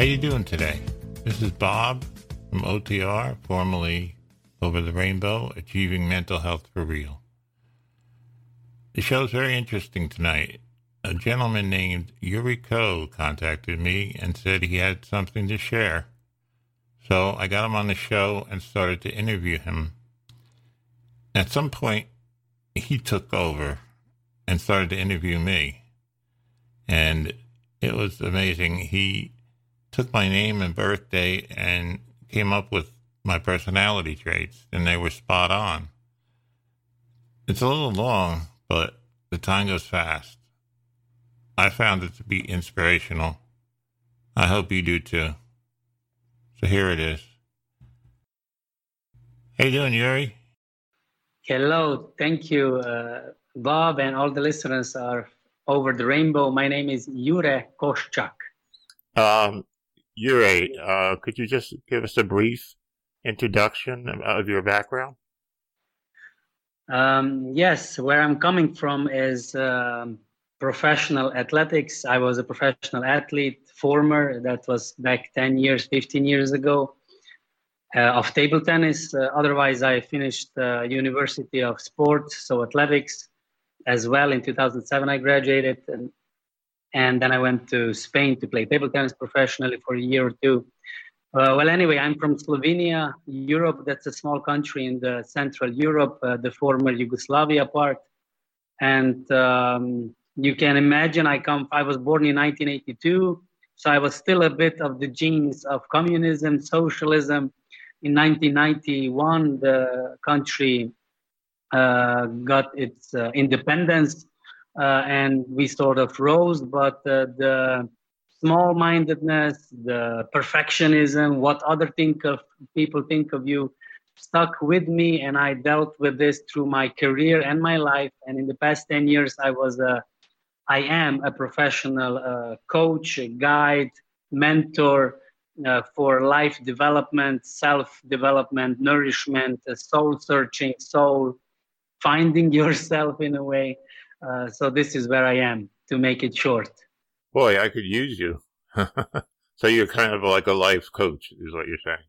How you doing today? This is Bob from OTR, formerly Over the Rainbow, Achieving Mental Health for Real. The show's very interesting tonight. A gentleman named Yuri Ko contacted me and said he had something to share. So I got him on the show and started to interview him. At some point, he took over and started to interview me. And it was amazing. He took my name and birthday and came up with my personality traits, and they were spot on. It's a little long, but the time goes fast. I found it to be inspirational. I hope you do too. So here it is. How you doing, Yuri? Hello, thank you, uh, Bob, and all the listeners are over the rainbow. My name is Jure Koschak. Um, Yuri, uh, could you just give us a brief introduction of your background? Um, yes, where I'm coming from is um, professional athletics. I was a professional athlete, former, that was back 10 years, 15 years ago, uh, of table tennis. Uh, otherwise, I finished uh, University of Sports, so athletics as well. In 2007, I graduated. And and then I went to Spain to play table tennis professionally for a year or two. Uh, well, anyway, I'm from Slovenia, Europe. That's a small country in the Central Europe, uh, the former Yugoslavia part. And um, you can imagine, I come. I was born in 1982, so I was still a bit of the genes of communism, socialism. In 1991, the country uh, got its uh, independence and we sort of rose. But uh, the small-mindedness, the perfectionism, what other think of people think of you, stuck with me, and I dealt with this through my career and my life. And in the past ten years, I was a, I am a professional uh, coach, guide, mentor. Uh, for life development, self development, nourishment, uh, soul searching, soul finding yourself in a way. Uh, so this is where I am to make it short. Boy, I could use you. so you're kind of like a life coach, is what you're saying.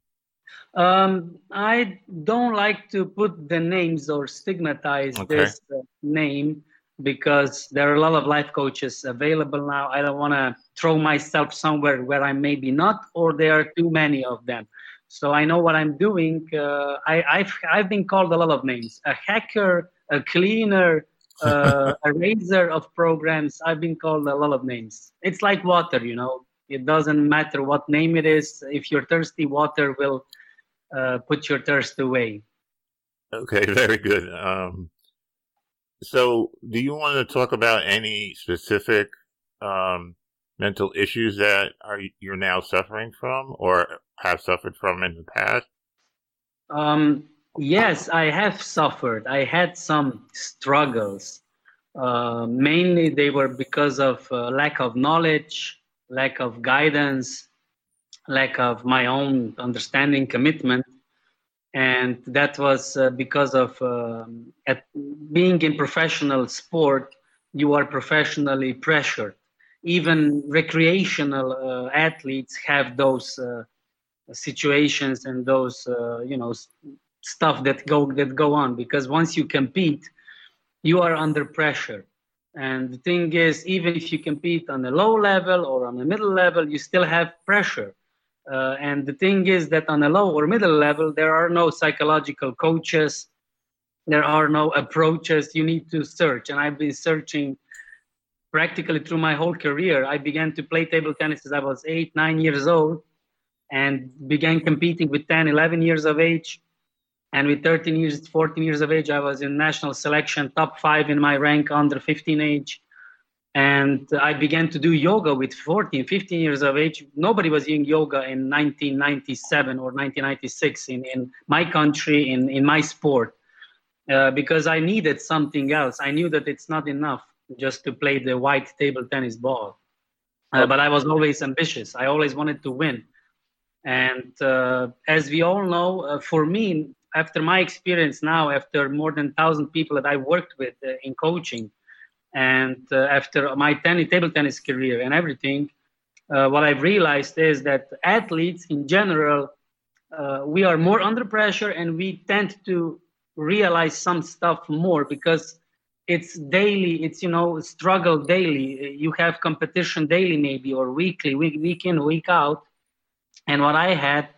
Um, I don't like to put the names or stigmatize okay. this uh, name because there are a lot of life coaches available now. I don't want to throw myself somewhere where I may be not, or there are too many of them. So I know what I'm doing. Uh, I, I've I've been called a lot of names: a hacker, a cleaner, uh, a raiser of programs. I've been called a lot of names. It's like water, you know. It doesn't matter what name it is. If you're thirsty, water will uh, put your thirst away. Okay, very good. Um, so, do you want to talk about any specific um, mental issues that are you're now suffering from, or have suffered from in the past? Um, Yes, I have suffered. I had some struggles. Uh, mainly, they were because of uh, lack of knowledge, lack of guidance, lack of my own understanding, commitment. And that was uh, because of um, at being in professional sport, you are professionally pressured. Even recreational uh, athletes have those uh, situations and those, uh, you know, stuff that go that go on because once you compete you are under pressure. And the thing is even if you compete on a low level or on a middle level you still have pressure. Uh, and the thing is that on a low or middle level there are no psychological coaches. There are no approaches. You need to search. And i've been searching practically through my whole career. I began to play table tennis as i was 8 9 years old and began competing with 10 11 years of age and with 13 years 14 years of age i was in national selection top five in my rank under 15 age. And i began to do yoga with 14 15 years of age. Nobody was doing yoga in 1997 or 1996 in, in my country in, in my sport uh, because i needed something else. I knew that it's not enough just to play the white table tennis ball. Uh, but i was always ambitious. I always wanted to win. And uh, as we all know, uh, for me, after my experience now, after more than thousand people that I worked with uh, in coaching, and uh, after my tennis, table tennis career and everything, uh, what I've realized is that athletes in general, uh, we are more under pressure and we tend to realize some stuff more because it's daily it's you know struggle daily. You have competition daily maybe or weekly week, week in week out. And what i had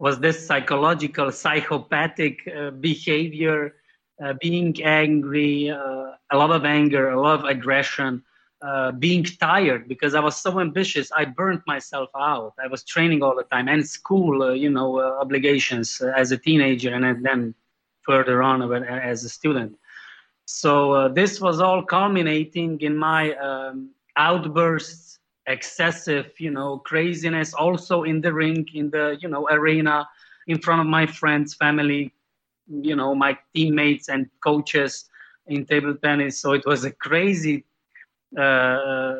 was this psychological psychopathic uh, behavior uh, being angry uh, a lot of anger a lot of aggression uh, being tired because I was so ambitious. I burnt myself out. I was training all the time and school, uh, you know, uh, obligations as a teenager and then further on as a student. So this was all culminating in my um, outbursts, excessive, you know, craziness. Also in the ring, in the you know arena, in front of my friends, family, you know, my teammates and coaches in table tennis. So it was a crazy uh,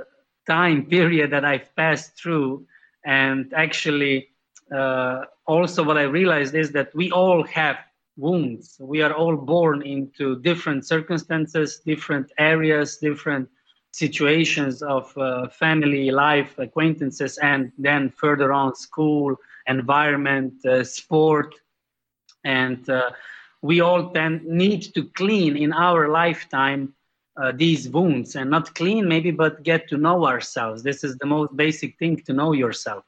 time period that I've passed through. And actually, uh, also what I realized is that we all have wounds. We are all born into different circumstances, different areas, different situations of uh, family life, acquaintances, and then further on, school, environment, uh, sport. And uh, we all then need to clean in our lifetime uh, these wounds. And not clean maybe but get to know ourselves. This is the most basic thing to know yourself.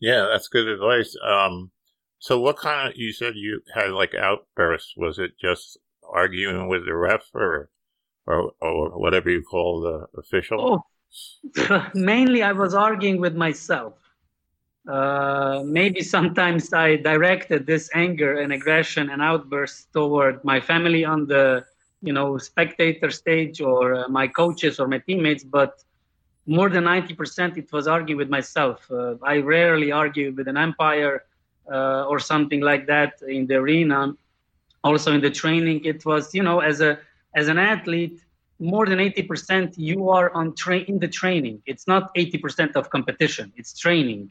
Yeah that's good advice. Um, so what kind of you said you had like outbursts. Was it just arguing with the ref or or, or whatever you call the official? Oh mainly i was arguing with myself. Uh, maybe sometimes i directed this anger and aggression and outbursts toward my family on the you know spectator stage or uh, my coaches or my teammates but more than 90% it was arguing with myself. Uh, i rarely argue with an umpire uh, or something like that in the arena. Also in the training it was you know as a as an athlete more than 80% you are on train in the training it's not 80% of competition it's training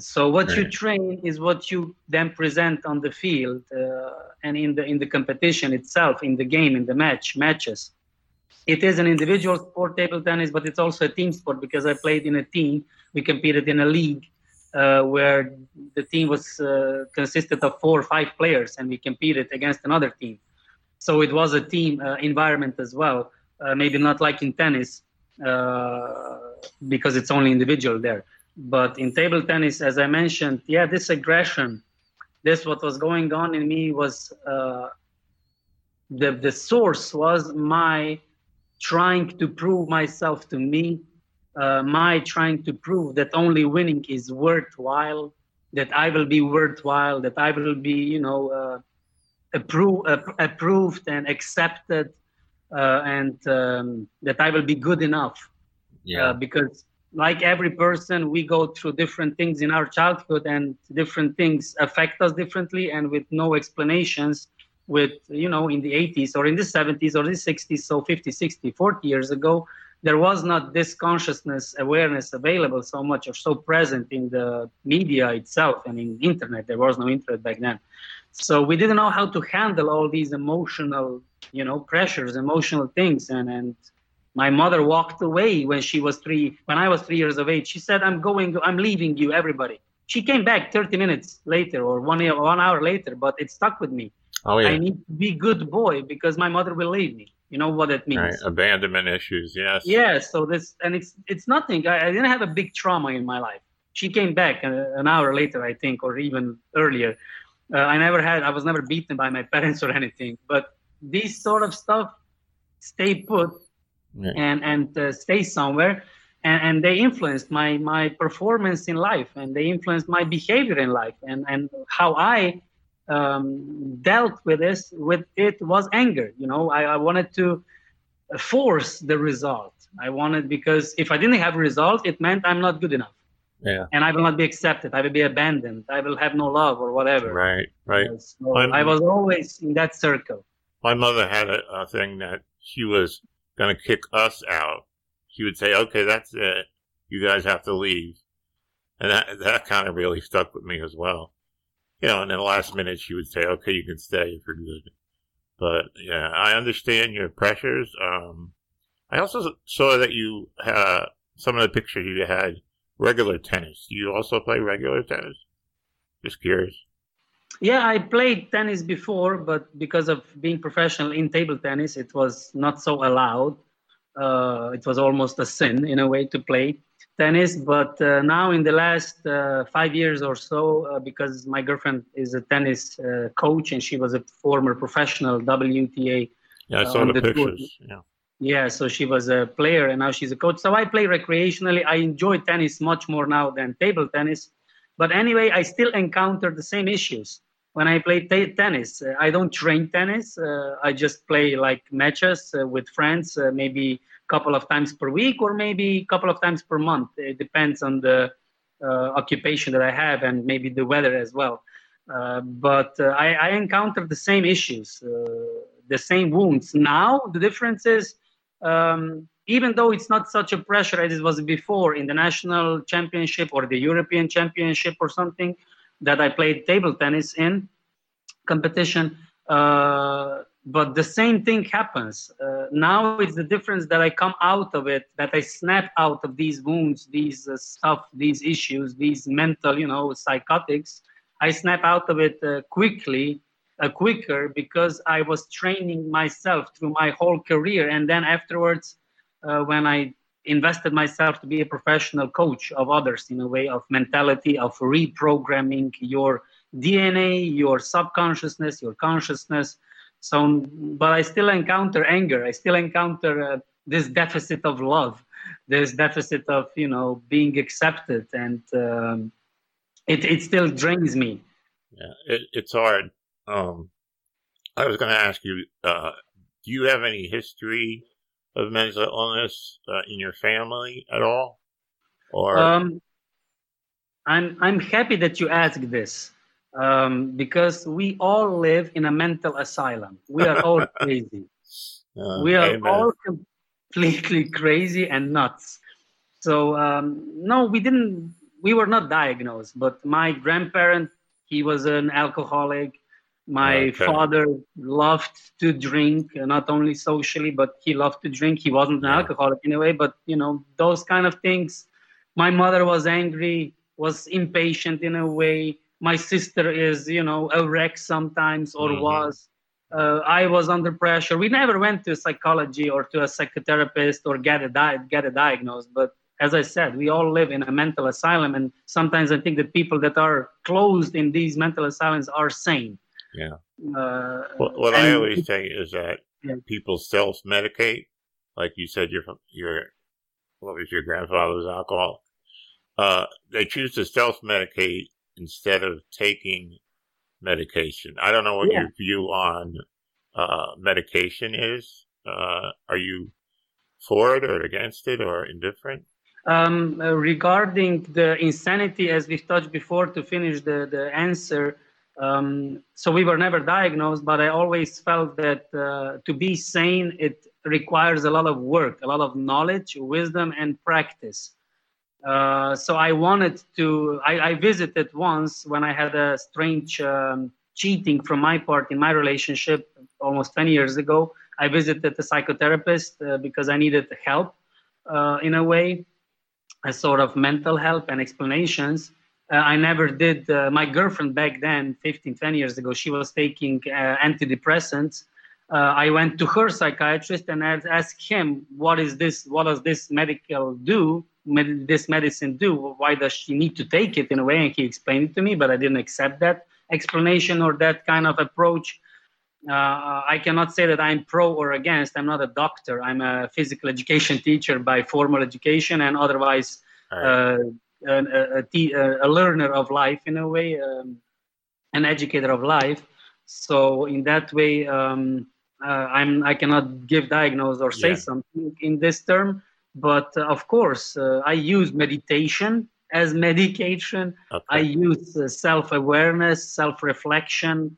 so what right. you train is what you then present on the field uh, and in the in the competition itself, in the game, in the match matches. It is an individual sport, table tennis, but it's also a team sport because I played in a team. We competed in a league uh, where the team was uh, consisted of four or five players, and we competed against another team. So it was a team uh, environment as well. Uh, maybe not like in tennis uh, because it's only individual there but in table tennis, as I mentioned, yeah, this aggression, this what was going on in me was uh, the the source was my trying to prove myself to me, uh, my trying to prove that only winning is worthwhile, that I will be worthwhile, that I will be, you know, uh, approved, approved and accepted, uh, and um, that I will be good enough. Yeah. Uh, because like every person, we go through different things in our childhood, and different things affect us differently, and with no explanations. With you know, in the 80s or in the 70s or the 60s, so 50, 60, 40 years ago, there was not this consciousness awareness available so much or so present in the media itself and in internet. There was no internet back then, so we didn't know how to handle all these emotional, you know, pressures, emotional things, and and my mother walked away when she was three, when I was three years of age. She said, I'm going, I'm leaving you, everybody. She came back 30 minutes later or one, year, one hour later, but it stuck with me. Oh, yeah. I need to be good boy because my mother will leave me. You know what that means. Right. Abandonment issues, yes. Yeah, so this, and it's, it's nothing. I, I didn't have a big trauma in my life. She came back uh, an hour later, I think, or even earlier. Uh, I never had, I was never beaten by my parents or anything, but these sort of stuff stay put and and uh, stay somewhere and, and they influenced my my performance in life and they influenced my behavior in life and and how i um, dealt with this with it was anger you know? I, I wanted to force the result. I wanted because if i didn't have a result it meant i'm not good enough yeah. And I will not be accepted. I will be abandoned. I will have no love or whatever. Right, right. So I was always in that circle. My mother had a, a thing that she was going to kick us out, She would say, okay, that's it. You guys have to leave. And that, that kind of really stuck with me as well. You know, and then the last minute she would say, okay, you can stay if you're good. But yeah, I understand your pressures. Um, I also saw that you, uh, some of the pictures you had regular tennis. Do you also play regular tennis? Just curious. Yeah, I played tennis before, but because of being professional in table tennis, it was not so allowed. Uh, it was almost a sin in a way to play tennis. But uh, now, in the last uh, five years or so, uh, because my girlfriend is a tennis uh, coach and she was a former professional WTA. Yeah, I saw the, the, pictures. Tour. Yeah. Yeah, so she was a player and now she's a coach. So I play recreationally. I enjoy tennis much more now than table tennis. But anyway, I still encounter the same issues when I play t- tennis. Uh, I don't train tennis. Uh, I just play like matches uh, with friends, uh, maybe a couple of times per week or maybe a couple of times per month. It depends on the uh, occupation that I have and maybe the weather as well. But I, I, encounter the same issues, the same wounds. Now the difference is um, even though it's not such a pressure as it was before in the national championship or the European championship or something that I played table tennis in competition. Uh, but the same thing happens. Uh, now it's the difference that I come out of it, that I snap out of these wounds, these uh, stuff, these issues, these mental, you know, psychotics. I snap out of it uh, quickly uh, quicker because I was training myself through my whole career. And then afterwards, uh, when I invested myself to be a professional coach of others in a way of mentality, of reprogramming your DNA, your subconsciousness, your consciousness. So, but I still encounter anger. I still encounter uh, this deficit of love, this deficit of you know being accepted, and um, it it still drains me. Yeah, it, it's hard um, I was going to ask you, uh, do you have any history of mental illness uh, in your family at all? Or um, I'm I'm happy that you asked this um, because we all live in a mental asylum. We are all crazy. Uh, we are amen. all completely crazy and nuts. So um, no, we didn't. We were not diagnosed, but my grandparent he was an alcoholic my okay. father loved to drink, not only socially, but he loved to drink. He wasn't an alcoholic anyway, but you know those kind of things. My mother was angry, was impatient in a way. My sister is, you know, a wreck sometimes, or mm-hmm. was. Uh, I was under pressure. We never went to psychology or to a psychotherapist or get a di- get a diagnosis. But as I said, we all live in a mental asylum, and sometimes I think that people that are closed in these mental asylums are sane yeah. Uh, what, what I always say is that yeah. people self medicate. Like you said, your your what was your grandfather's alcohol? Uh, they choose to self medicate instead of taking medication. I don't know what yeah. your view on uh, medication is. Uh, are you for it or against it or indifferent? Um, uh, regarding the insanity, as we've touched before, to finish the, the answer, um, so we were never diagnosed, but I always felt that uh, to be sane, it requires a lot of work, a lot of knowledge, wisdom, and practice. Uh, so I wanted to. I, I, visited once when I had a strange um, cheating from my part in my relationship almost 20 years ago. I visited a psychotherapist uh, because I needed help uh, in a way, a sort of mental help and explanations uh, I never did. Uh, my girlfriend back then, 15, 20 years ago, she was taking uh, antidepressants. Uh, I went to her psychiatrist and I asked him, "What is this? What does this medical do? Med- this medicine do? Why does she need to take it?" In a way, and he explained it to me, but I didn't accept that explanation or that kind of approach. Uh, I cannot say that I'm pro or against. I'm not a doctor. I'm a physical education teacher by formal education and otherwise. Right. A, a, a, learner of life in a way, um, an educator of life. So in that way, um, uh, I'm I cannot give diagnose or say yeah. something in this term. But uh, of course, uh, I use meditation as medication. Okay. I use uh, self awareness, self reflection.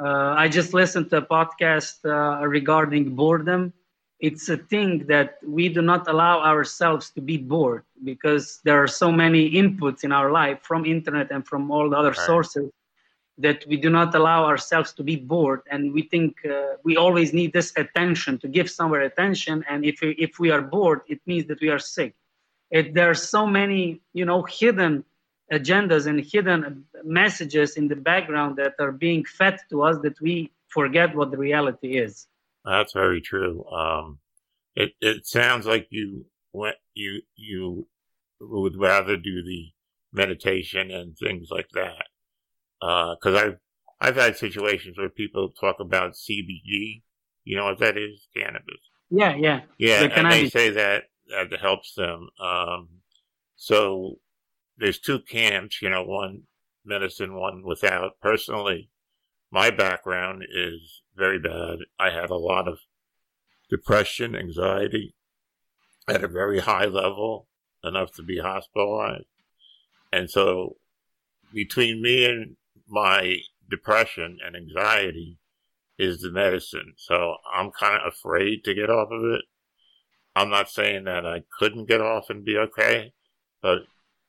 Uh, I just listened to a podcast uh, regarding boredom it's a thing that we do not allow ourselves to be bored because there are so many inputs in our life from internet and from all the other right. sources that we do not allow ourselves to be bored and we think uh, we always need this attention to give somewhere attention and if we, if we are bored it means that we are sick It, there are so many, you know, hidden agendas and hidden messages in the background that are being fed to us that we forget what the reality is. That's very true. Um, it it sounds like you went you you would rather do the meditation and things like that. Because uh, I've I've had situations where people talk about CBD. You know what that is? Cannabis. Yeah, yeah. Yeah, the and they say that that helps them. Um, so there's two camps. You know, one medicine, one without. Personally, my background is very bad. I had a lot of depression, anxiety at a very high level, enough to be hospitalized. And so between me and my depression and anxiety is the medicine. So I'm kind of afraid to get off of it. I'm not saying that I couldn't get off and be okay, but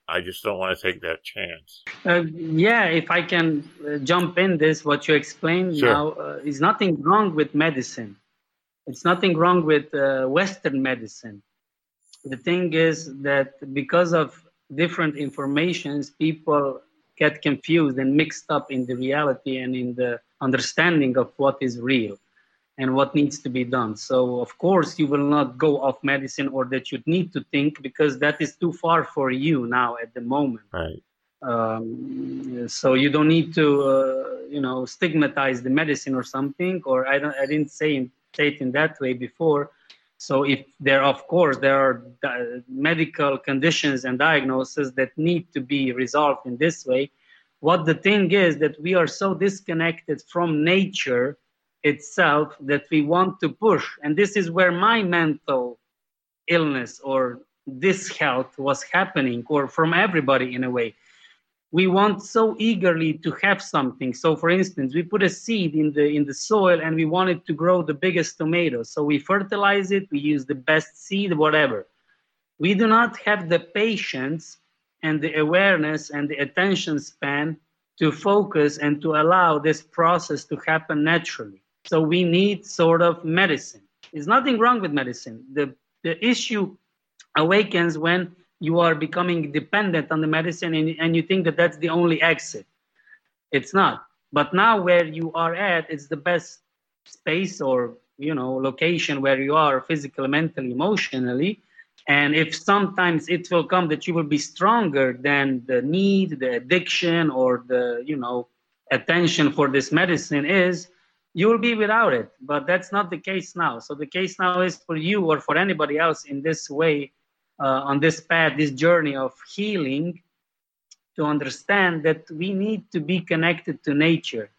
I just don't want to take that chance. Uh, yeah, if I can uh, jump in this, what you explained sure. now uh, is nothing wrong with medicine. It's nothing wrong with uh, Western medicine. The thing is that because of different informations, people get confused and mixed up in the reality and in the understanding of what is real and what needs to be done. So, of course, you will not go off medicine or that you need to think because that is too far for you now at the moment. Right. Um, so you don't need to, uh, you know, stigmatize the medicine or something. Or I don't, I didn't say, say it in that way before. So if there, of course, there are uh, medical conditions and diagnoses that need to be resolved in this way. What the thing is that we are so disconnected from nature itself that we want to push. And this is where my mental illness or this health was happening, or from everybody in a way. We want so eagerly to have something. So, for instance, we put a seed in the in the soil and we want it to grow the biggest tomato. So we fertilize it, we use the best seed, whatever. We do not have the patience and the awareness and the attention span to focus and to allow this process to happen naturally. So we need sort of medicine. There's nothing wrong with medicine. The, the issue awakens when you are becoming dependent on the medicine and, and you think that that's the only exit. It's not. But now where you are at, it's the best space or you know location where you are physically, mentally, emotionally. And if sometimes it will come that you will be stronger than the need, the addiction, or the you know attention for this medicine is, you will be without it. But that's not the case now. So the case now is for you or for anybody else in this way, on this path, this journey of healing, to understand that we need to be connected to nature.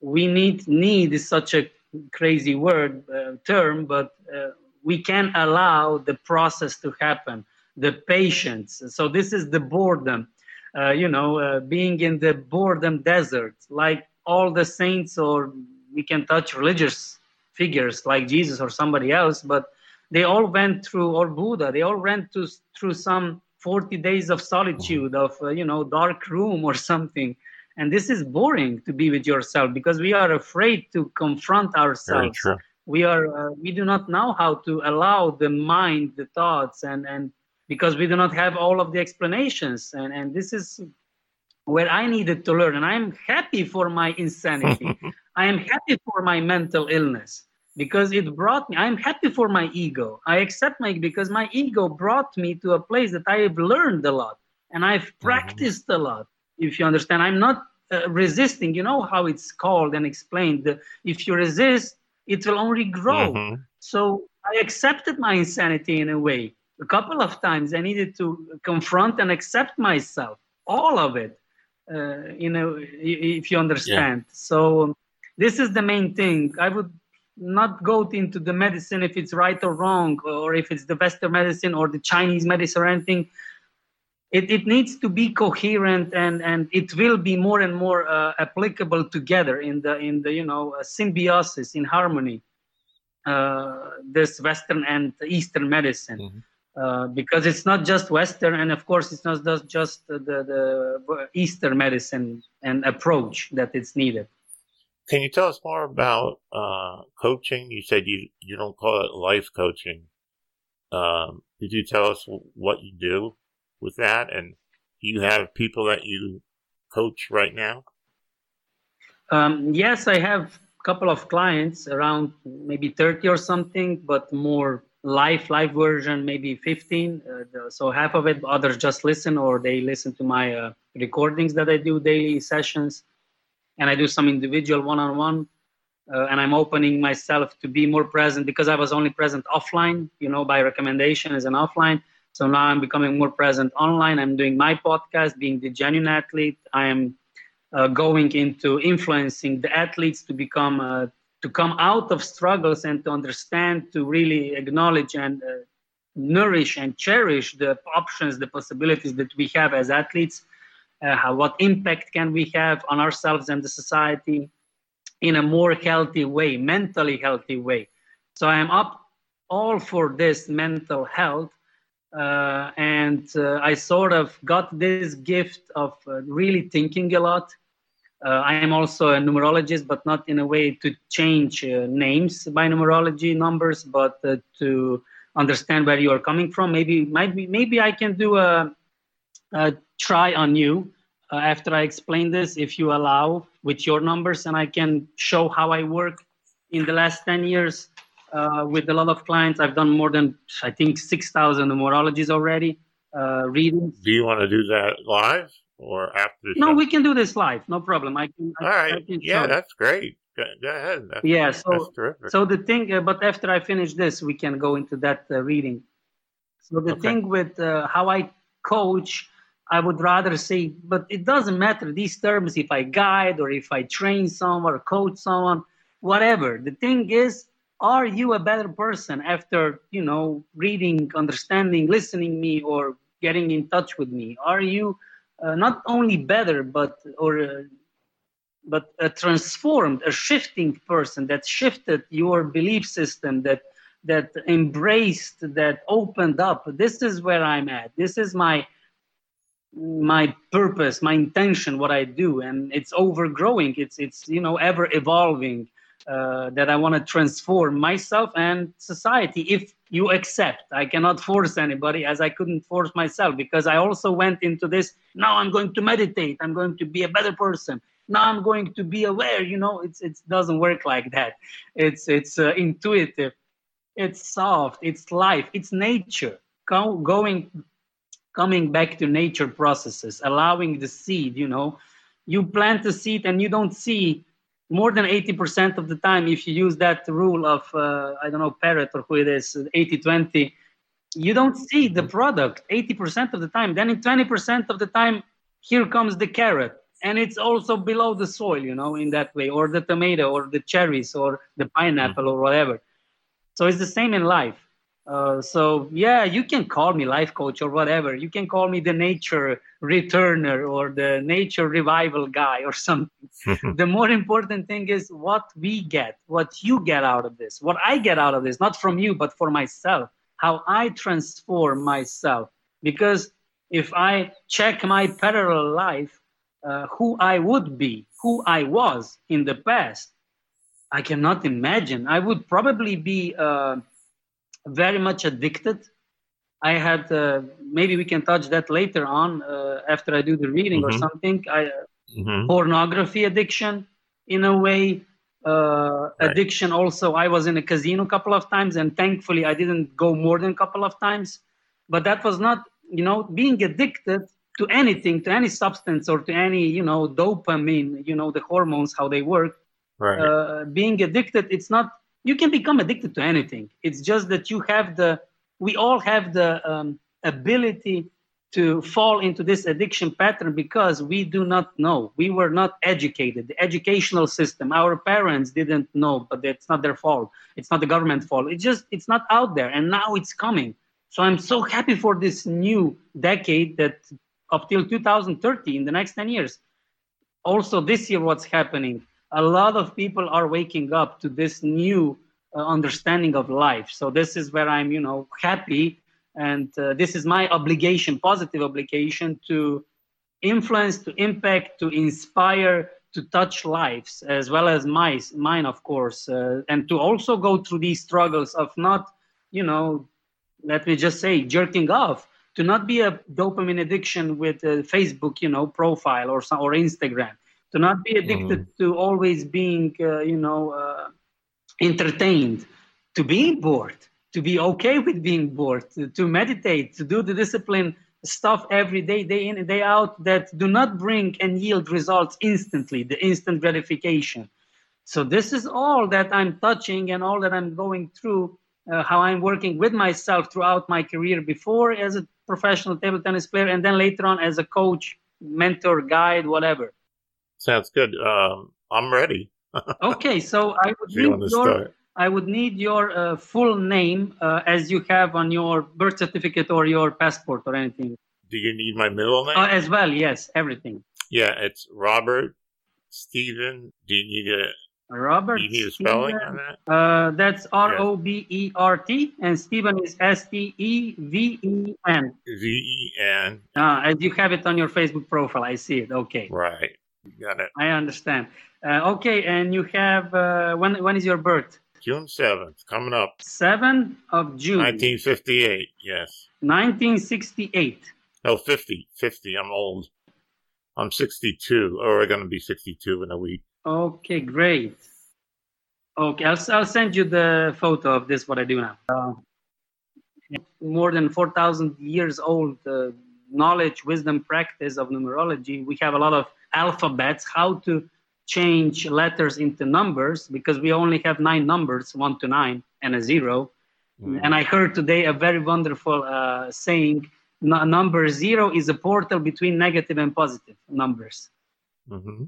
We need need is such a crazy word uh, term, but uh, we can allow the process to happen. The patience. So this is the boredom. Uh, you know, uh, being in the boredom desert, like all the saints or we can touch religious figures like Jesus or somebody else, but they all went through, or Buddha, they all went to, through some 40 days of solitude, of, uh, you know, dark room or something. And this is boring to be with yourself because we are afraid to confront ourselves. We are, uh, we do not know how to allow the mind, the thoughts, and, and because we do not have all of the explanations. And, and this is where I needed to learn. And I'm happy for my insanity. I am happy for my mental illness because it brought me, I'm happy for my ego. I accept my, because my ego brought me to a place that I have learned a lot and I've mm-hmm. practiced mm-hmm. a lot. If you understand, I'm not uh, resisting. You know how it's called and explained. If you resist, it will only grow. Mm-hmm. So I accepted my insanity in a way. A couple of times I needed to confront and accept myself, all of it. Uh, you know, if you understand. Yeah. So this is the main thing. I would not go into the medicine if it's right or wrong, or if it's the Western medicine or the Chinese medicine or anything. It, it needs to be coherent and, and it will be more and more uh, applicable together in the in the you know uh, symbiosis in harmony uh, this western and eastern medicine mm-hmm. Uh, because it's not just western and of course it's not just the, the eastern medicine and approach that it's needed can you tell us more about uh, coaching? You said you, you don't call it life coaching. Um, Could you tell us what you do with that? And do you have people that you coach right now? Um, yes, I have a couple of clients, around maybe 30 or something, but more live live version maybe 15 uh, so half of it others just listen or they listen to my uh, recordings that i do daily sessions and i do some individual one-on-one uh, and i'm opening myself to be more present because i was only present offline you know by recommendation as an offline. So now i'm becoming more present online. I'm doing my podcast being the genuine athlete. I am uh, going into influencing the athletes to become uh, to come out of struggles and to understand, to really acknowledge and uh, nourish and cherish the options, the possibilities that we have as athletes. Uh, how, what impact can we have on ourselves and the society in a more healthy way, mentally healthy way? So I am up all for this mental health. Uh, and uh, I sort of got this gift of uh, really thinking a lot uh, I am also a numerologist, but not in a way to change uh, names by numerology numbers, but uh, to understand where you are coming from. Maybe, maybe, maybe I can do a, a try on you uh, after I explain this, if you allow, with your numbers, and I can show how I work in the last 10 years uh, with a lot of clients. I've done more than, I think, 6,000 numerologies already, uh, readings. Do you want to do that live? or after No, we can do this live. No problem. I can. All right. I can yeah, that's great. Go, go ahead. That's, yeah. So, so the thing, uh, but after I finish this, we can go into that uh, reading. So the okay. thing with uh, how I coach, I would rather say, but it doesn't matter these terms if I guide or if I train someone or coach someone, whatever. The thing is, are you a better person after you know reading, understanding, listening me, or getting in touch with me? Are you uh, not only better, but or uh, but a transformed, a shifting person that shifted your belief system, that that embraced, that opened up. This is where I'm at. This is my my purpose, my intention, what I do, and it's overgrowing. It's it's you know ever evolving. Uh, that I want to transform myself and society if you accept. I cannot force anybody as I couldn't force myself because I also went into this. Now I'm going to meditate. I'm going to be a better person. Now I'm going to be aware. You know, it's it doesn't work like that. It's it's uh, intuitive. It's soft. It's life. It's nature. Go, going coming back to nature processes, allowing the seed. You know, you plant a seed and you don't see more than 80% of the time, if you use that rule of, uh, I don't know, Pareto or who it is, 80 20, you don't see the product 80% of the time. Then in 20% of the time, here comes the carrot. And it's also below the soil, you know, in that way, or the tomato, or the cherries, or the pineapple, or whatever. So it's the same in life. Uh, so yeah, you can call me life coach or whatever. You can call me the nature returner or the nature revival guy or something. the more important thing is what we get, what you get out of this, what I get out of this, not from you, but for myself, how I transform myself. Because if I check my parallel life, uh, who I would be, who I was in the past, I cannot imagine. I would probably be. Uh, very much addicted. I had uh, maybe we can touch that later on uh, after I do the reading mm-hmm. or something. I uh, mm-hmm. pornography addiction in a way. Uh, right. Addiction also. I was in a casino a couple of times, and thankfully I didn't go more than a couple of times. But that was not, you know, being addicted to anything, to any substance or to any, you know, dopamine, you know, the hormones, how they work. Right. Uh, being addicted, it's not you can become addicted to anything. It's just that you have the, we all have the um, ability to fall into this addiction pattern because we do not know. We were not educated. The educational system, our parents didn't know, but it's not their fault. It's not the government fault. It's just, it's not out there. And now it's coming. So I'm so happy for this new decade that up till 2030, in the next 10 years. Also, this year, what's happening? A lot of people are waking up to this new uh, understanding of life. So this is where I'm, you know, happy, and uh, this is my obligation, positive obligation to influence, to impact, to inspire, to touch lives as well as my, mine, of course, uh, and to also go through these struggles of not, you know, let me just say, jerking off, to not be a dopamine addiction with a Facebook, you know, profile or or Instagram, to not be addicted mm. to always being, uh, you know, uh, entertained, to being bored, to be okay with being bored, to, to meditate, to do the discipline stuff every day, day in and day out that do not bring and yield results instantly, the instant gratification. So this is all that I'm touching and all that I'm going through, uh, how I'm working with myself throughout my career before as a professional table tennis player and then later on as a coach, mentor, guide, whatever. Sounds good. Um, I'm ready. okay, so I would need your, start. I would need your uh, full name uh, as you have on your birth certificate or your passport or anything. Do you need my middle name? Uh, as well, yes, everything. Yeah, it's Robert Stephen. Do you need a Robert? Do you need a spelling Steven, on that? Uh, that's R O B E R T, and Stephen is S T E V E N. V E N. Ah, as you have it on your Facebook profile, I see it. Okay. Right. Got it. I understand. Uh, okay, and you have uh, when? When is your birth? June 7th, coming up. 7th of June. 1958, yes. 1968. No, 50. 50. I'm old. I'm 62, or going to be 62 in a week. Okay, great. Okay, I'll, I'll send you the photo of this, what I do now. Uh, more than 4,000 years old uh, knowledge, wisdom, practice of numerology. We have a lot of alphabets, how to change letters into numbers because we only have nine numbers, one to nine, and a 0 mm. And I heard today a very wonderful uh, saying number zero is a portal between negative and positive numbers. Mm-hmm.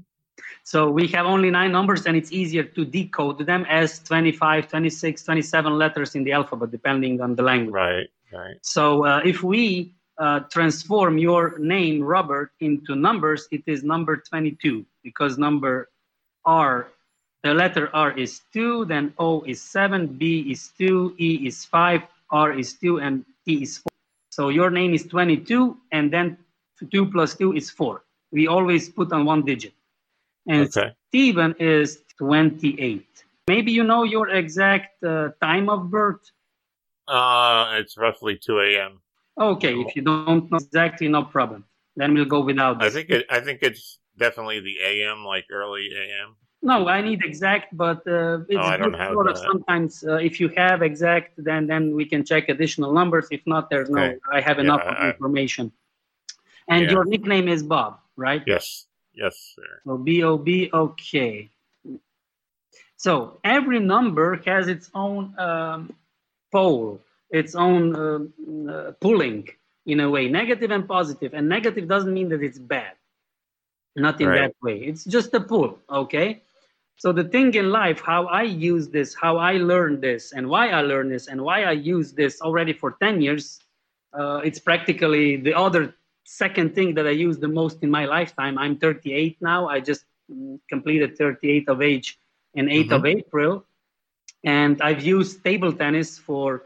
So we have only nine numbers, and it's easier to decode them as 25, 26, 27 letters in the alphabet, depending on the language. Right, right. So uh, if we uh, transform your name, Robert, into numbers, it is number 22 because number R, the letter R is 2, then O is 7, B is 2, E is 5, R is 2, and T is 4. So your name is 22, and then 2 plus 2 is 4. We always put on one digit. And okay. Stephen is 28. Maybe you know your exact uh, time of birth? Uh, it's roughly 2 a.m. Okay, if you don't know exactly, no problem. Then we'll go without. This. I think it, I think it's definitely the AM, like early AM. No, I need exact, but uh, it's oh, good sort of sometimes uh, if you have exact, then then we can check additional numbers. If not, there's okay. no. I have enough yeah, information. And yeah. your nickname is Bob, right? Yes. Yes, sir. So B O B. Okay. So every number has its own um, pole, its own uh, uh, pulling in a way, negative and positive. And negative doesn't mean that it's bad not in right. that way it's just a pull okay so the thing in life how i use this how i learned this and why i learned this and why i use this already for 10 years uh, it's practically the other second thing that i use the most in my lifetime i'm 38 now i just completed 38 of age in 8th mm-hmm. of april and i've used table tennis for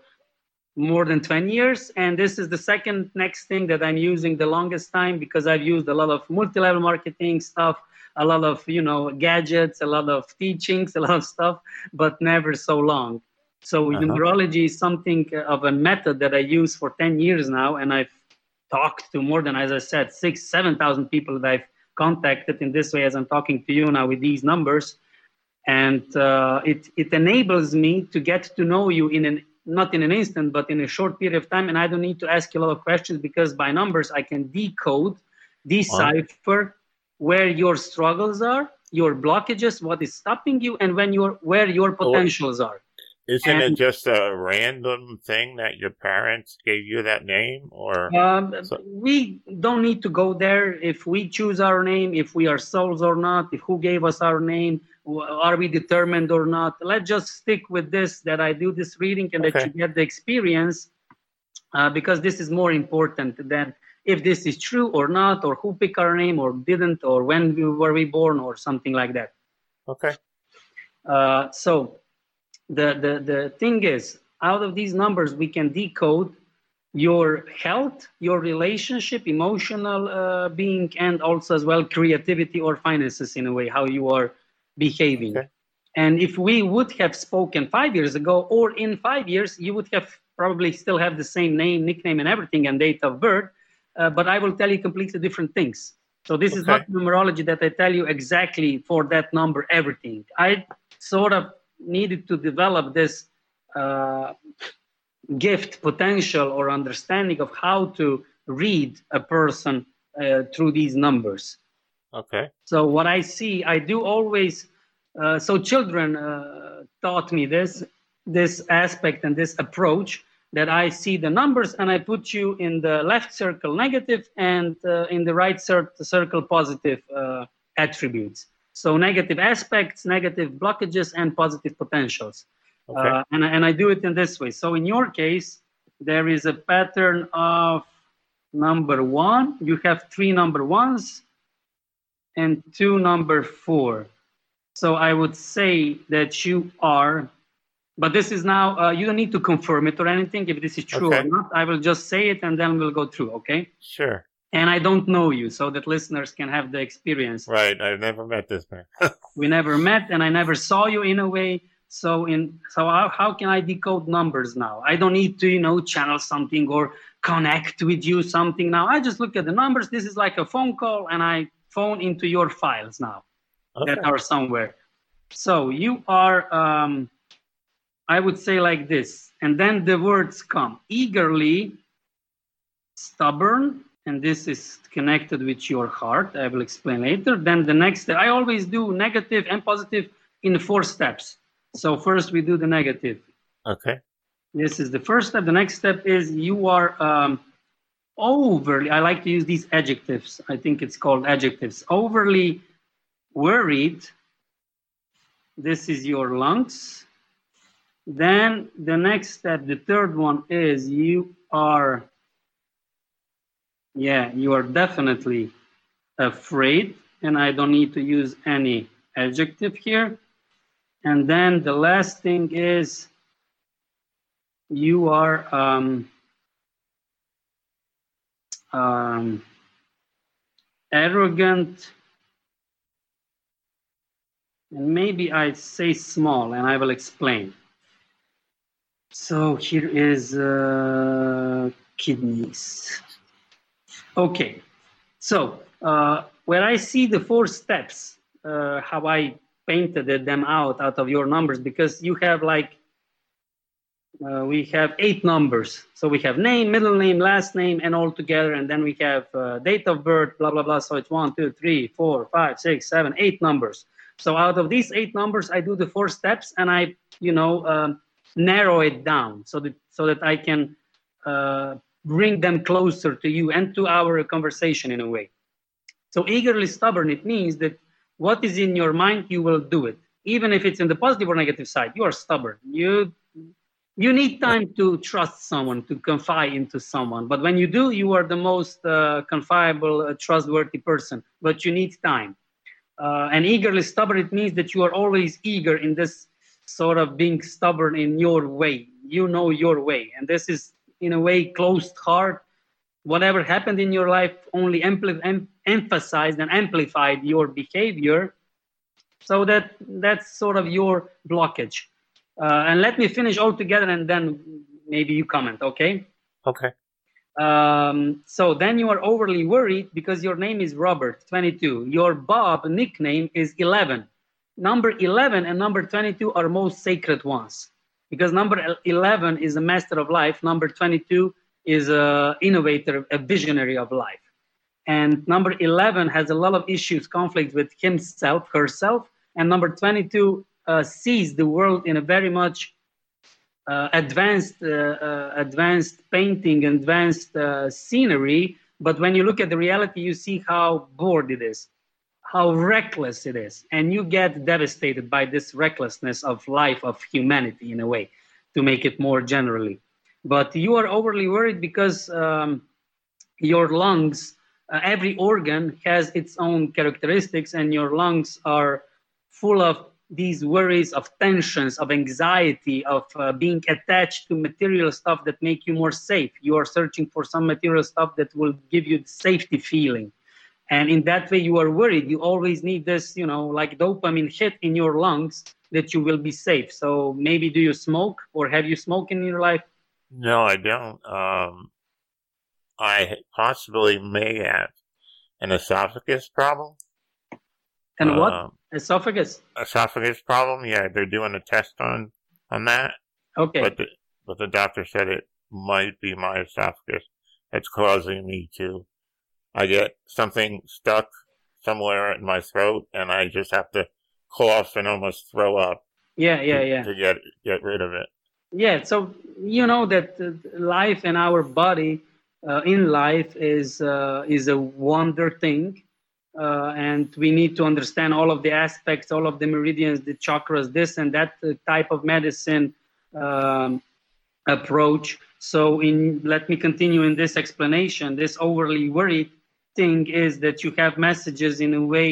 more than 20 years and this is the second next thing that i'm using the longest time because i've used a lot of multi-level marketing stuff a lot of you know gadgets a lot of teachings a lot of stuff but never so long so uh-huh. numerology is something of a method that i use for 10 years now and i've talked to more than as i said six seven thousand people that i've contacted in this way as i'm talking to you now with these numbers and uh, it, it enables me to get to know you in an not in an instant, but in a short period of time. And I don't need to ask you a lot of questions because by numbers, I can decode, decipher where your struggles are, your blockages, what is stopping you, and when your where your potentials are. Isn't and, it just a random thing that your parents gave you that name, or um, so? we don't need to go there. If we choose our name, if we are souls or not, if who gave us our name, are we determined or not? Let's just stick with this. That I do this reading and okay. that you get the experience, uh, because this is more important than if this is true or not, or who picked our name or didn't, or when we, were we born, or something like that. Okay. Uh, so the, the, the thing is, out of these numbers, we can decode your health, your relationship, emotional uh, being, and also as well creativity or finances in a way, how you are behaving. Okay. And if we would have spoken five years ago, or in five years, you would have probably still have the same name, nickname, and everything, and date of birth, uh, but I will tell you completely different things. So this okay. is not numerology that I tell you exactly for that number everything. I sort of needed to develop this uh, gift, potential, or understanding of how to read a person uh, through these numbers. Okay. So what I see, I do always. Uh, so children uh, taught me this this aspect and this approach that I see the numbers and I put you in the left circle negative and uh, in the right cir- circle positive uh, attributes. So negative aspects, negative blockages, and positive potentials. Okay. Uh, and, and I do it in this way. So in your case, there is a pattern of number one. You have three number ones and two number four. So I would say that you are but this is now, uh, you don't need to confirm it or anything if this is true okay. or not. I will just say it and then we'll go through, okay? Sure. And I don't know you, so that listeners can have the experience. Right. I've never met this man. we never met and I never saw you in a way. So in so how, how can I decode numbers now? I don't need to, you know, channel something or connect with you something now. I just look at the numbers. This is like a phone call and I phone into your files now okay. that are somewhere. So you are um, I would say like this, and then the words come eagerly, stubborn, and this is connected with your heart. I will explain later. Then the next step, I always do negative and positive in four steps. So first we do the negative. Okay. This is the first step. The next step is you are um, overly, I like to use these adjectives. I think it's called adjectives. Overly worried. This is your lungs then the next step, the third one is you are, yeah, you are definitely afraid, and I don't need to use any adjective here. And then the last thing is you are um, um, arrogant, and maybe I say small, and I will explain. So here is uh, kidneys. Okay, so uh, where I see the four steps, uh, how I painted them out out of your numbers, because you have like, uh, we have eight numbers. So we have name, middle name, last name, and all together. And then we have uh, date of birth, blah, blah, blah. So it's one, two, three, four, five, six, seven, eight numbers. So out of these eight numbers, I do the four steps and I, you know, um, narrow it down so that so that I can uh, bring them closer to you and to our conversation in a way. So eagerly stubborn, it means that what is in your mind, you will do it, even if it's in the positive or negative side. You are stubborn. You you need time to trust someone, to confide into someone. But when you do, you are the most uh, confiable, uh, trustworthy person. But you need time. Uh, and eagerly stubborn, it means that you are always eager in this sort of being stubborn in your way. You know your way. And this is, in a way, closed heart. Whatever happened in your life only ampli- em- emphasized and amplified your behavior. So that that's sort of your blockage. Uh, and let me finish all together and then maybe you comment, okay? Okay. Um, so then you are overly worried because your name is Robert, 22. Your Bob nickname is 11 number 11 and number 22 are most sacred ones because number 11 is a master of life number 22 is a innovator a visionary of life. And number 11 has a lot of issues conflicts with himself herself and number 22 uh, sees the world in a very much uh, advanced uh, uh advanced painting advanced uh, scenery. But when you look at the reality you see how bored it is how reckless it is. And you get devastated by this recklessness of life of humanity in a way to make it more generally. But you are overly worried because um, your lungs uh, every organ has its own characteristics and your lungs are full of these worries of tensions of anxiety of uh, being attached to material stuff that make you more safe. You are searching for some material stuff that will give you the safety feeling and in that way you are worried you always need this you know like dopamine hit in your lungs that you will be safe so maybe do you smoke or have you smoked in your life No, I don't. Um, I possibly may have an esophagus problem. And what? Um, Esophagus. esophagus problem. Yeah, they're doing a test on on that, Okay. but the, but the doctor said it might be my esophagus that's causing me to. I get something stuck somewhere in my throat, and I just have to cough and almost throw up yeah, yeah, to, yeah. to get get rid of it. Yeah, so you know that uh, life and our body uh, in life is uh, is a wonder thing, uh, and we need to understand all of the aspects, all of the meridians, the chakras, this and that uh, type of medicine um, approach. So, in let me continue in this explanation. This overly worried thing is that you have messages in a way.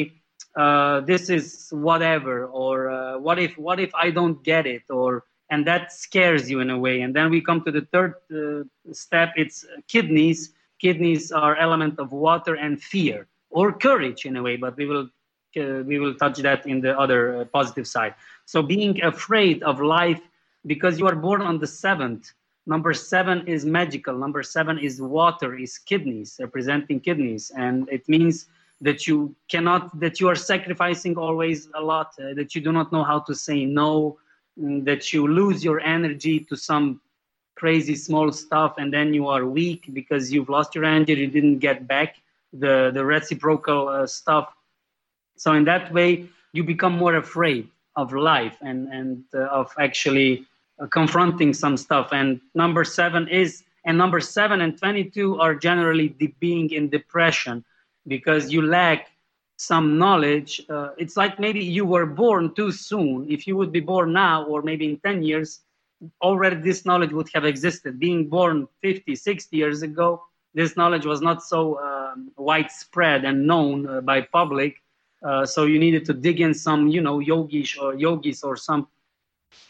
Uh, this is whatever, or uh, what if what if I don't get it, or and that scares you in a way. And then we come to the third uh, step. It's kidneys. Kidneys are element of water and fear or courage in a way, but we will uh, we will touch that in the other uh, positive side. So being afraid of life because you are born on the seventh. Number seven is magical. Number seven is water, is kidneys, representing kidneys, and it means that you cannot, that you are sacrificing always a lot, uh, that you do not know how to say no, mm, that you lose your energy to some crazy small stuff, and then you are weak because you've lost your energy, you didn't get back the the reciprocal uh, stuff. So in that way, you become more afraid of life and and uh, of actually confronting some stuff. And number seven is, and number seven and 22 are generally being in depression because you lack some knowledge. Uh, it's like maybe you were born too soon. If you would be born now, or maybe in 10 years, already this knowledge would have existed. Being born 50, 60 years ago, this knowledge was not so um, widespread and known uh, by public. Uh, so you needed to dig in some, you know, yogis or yogis or some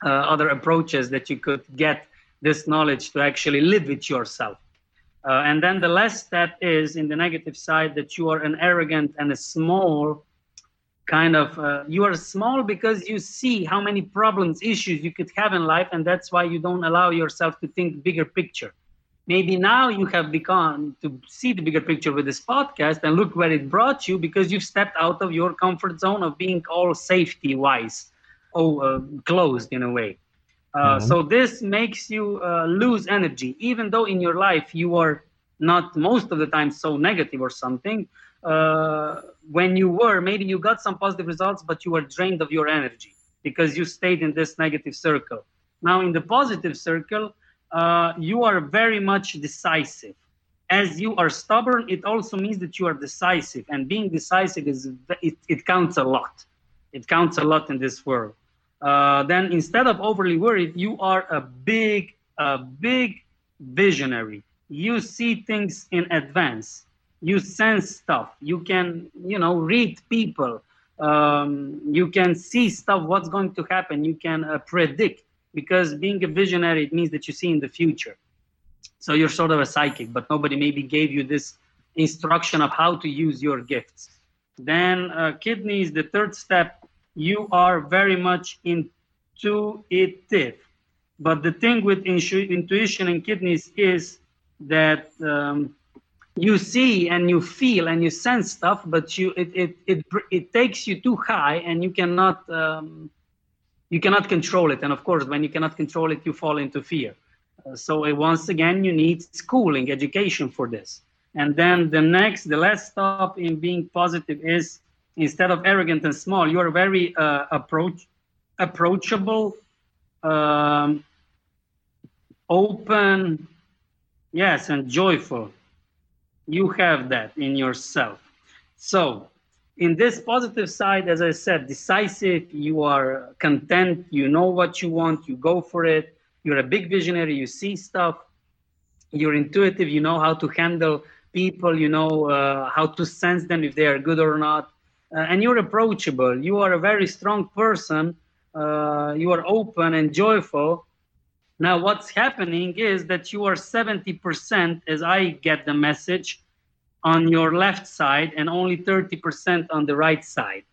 uh, other approaches that you could get this knowledge to actually live with yourself. Uh, and then the last step is in the negative side that you are an arrogant and a small kind of uh, you are small because you see how many problems issues you could have in life and that's why you don't allow yourself to think bigger picture maybe now you have begun to see the bigger picture with this podcast and look where it brought you because you've stepped out of your comfort zone of being all safety wise oh uh, closed in a way. Uh, Mhm. so this makes you uh, lose energy. Even though in your life you are not most of the time so negative or something uh, when you were maybe you got some positive results but you were drained of your energy because you stayed in this negative circle. Now in the positive circle uh, you are very much decisive. As you are stubborn it also means that you are decisive and being decisive is it, it counts a lot. It counts a lot in this world uh, then instead of overly worried you are a big a big visionary. You see things in advance. You sense stuff. You can you know read people. Um, you can see stuff what's going to happen. You can uh, predict because being a visionary it means that you see in the future. So you're sort of a psychic but nobody maybe gave you this instruction of how to use your gifts. Then uh, kidneys the third step you are very much intuitive. But the thing with intu- intuition and kidneys is that um, you see and you feel and you sense stuff but you it it it, it takes you too high and you cannot um, you cannot control it. And of course when you cannot control it you fall into fear. Uh, so uh, once again you need schooling education for this. And then the next the last stop in being positive is instead of arrogant and small you are very uh, approach approachable um, open yes and joyful. You have that in yourself. So in this positive side as i said decisive you are content you know what you want you go for it. You're a big visionary you see stuff. You're intuitive you know how to handle people you know uh, how to sense them if they are good or not and you're approachable. You are a very strong person. Uh, you are open and joyful. Now what's happening is that you are 70% as i get the message on your left side and only 30% on the right side.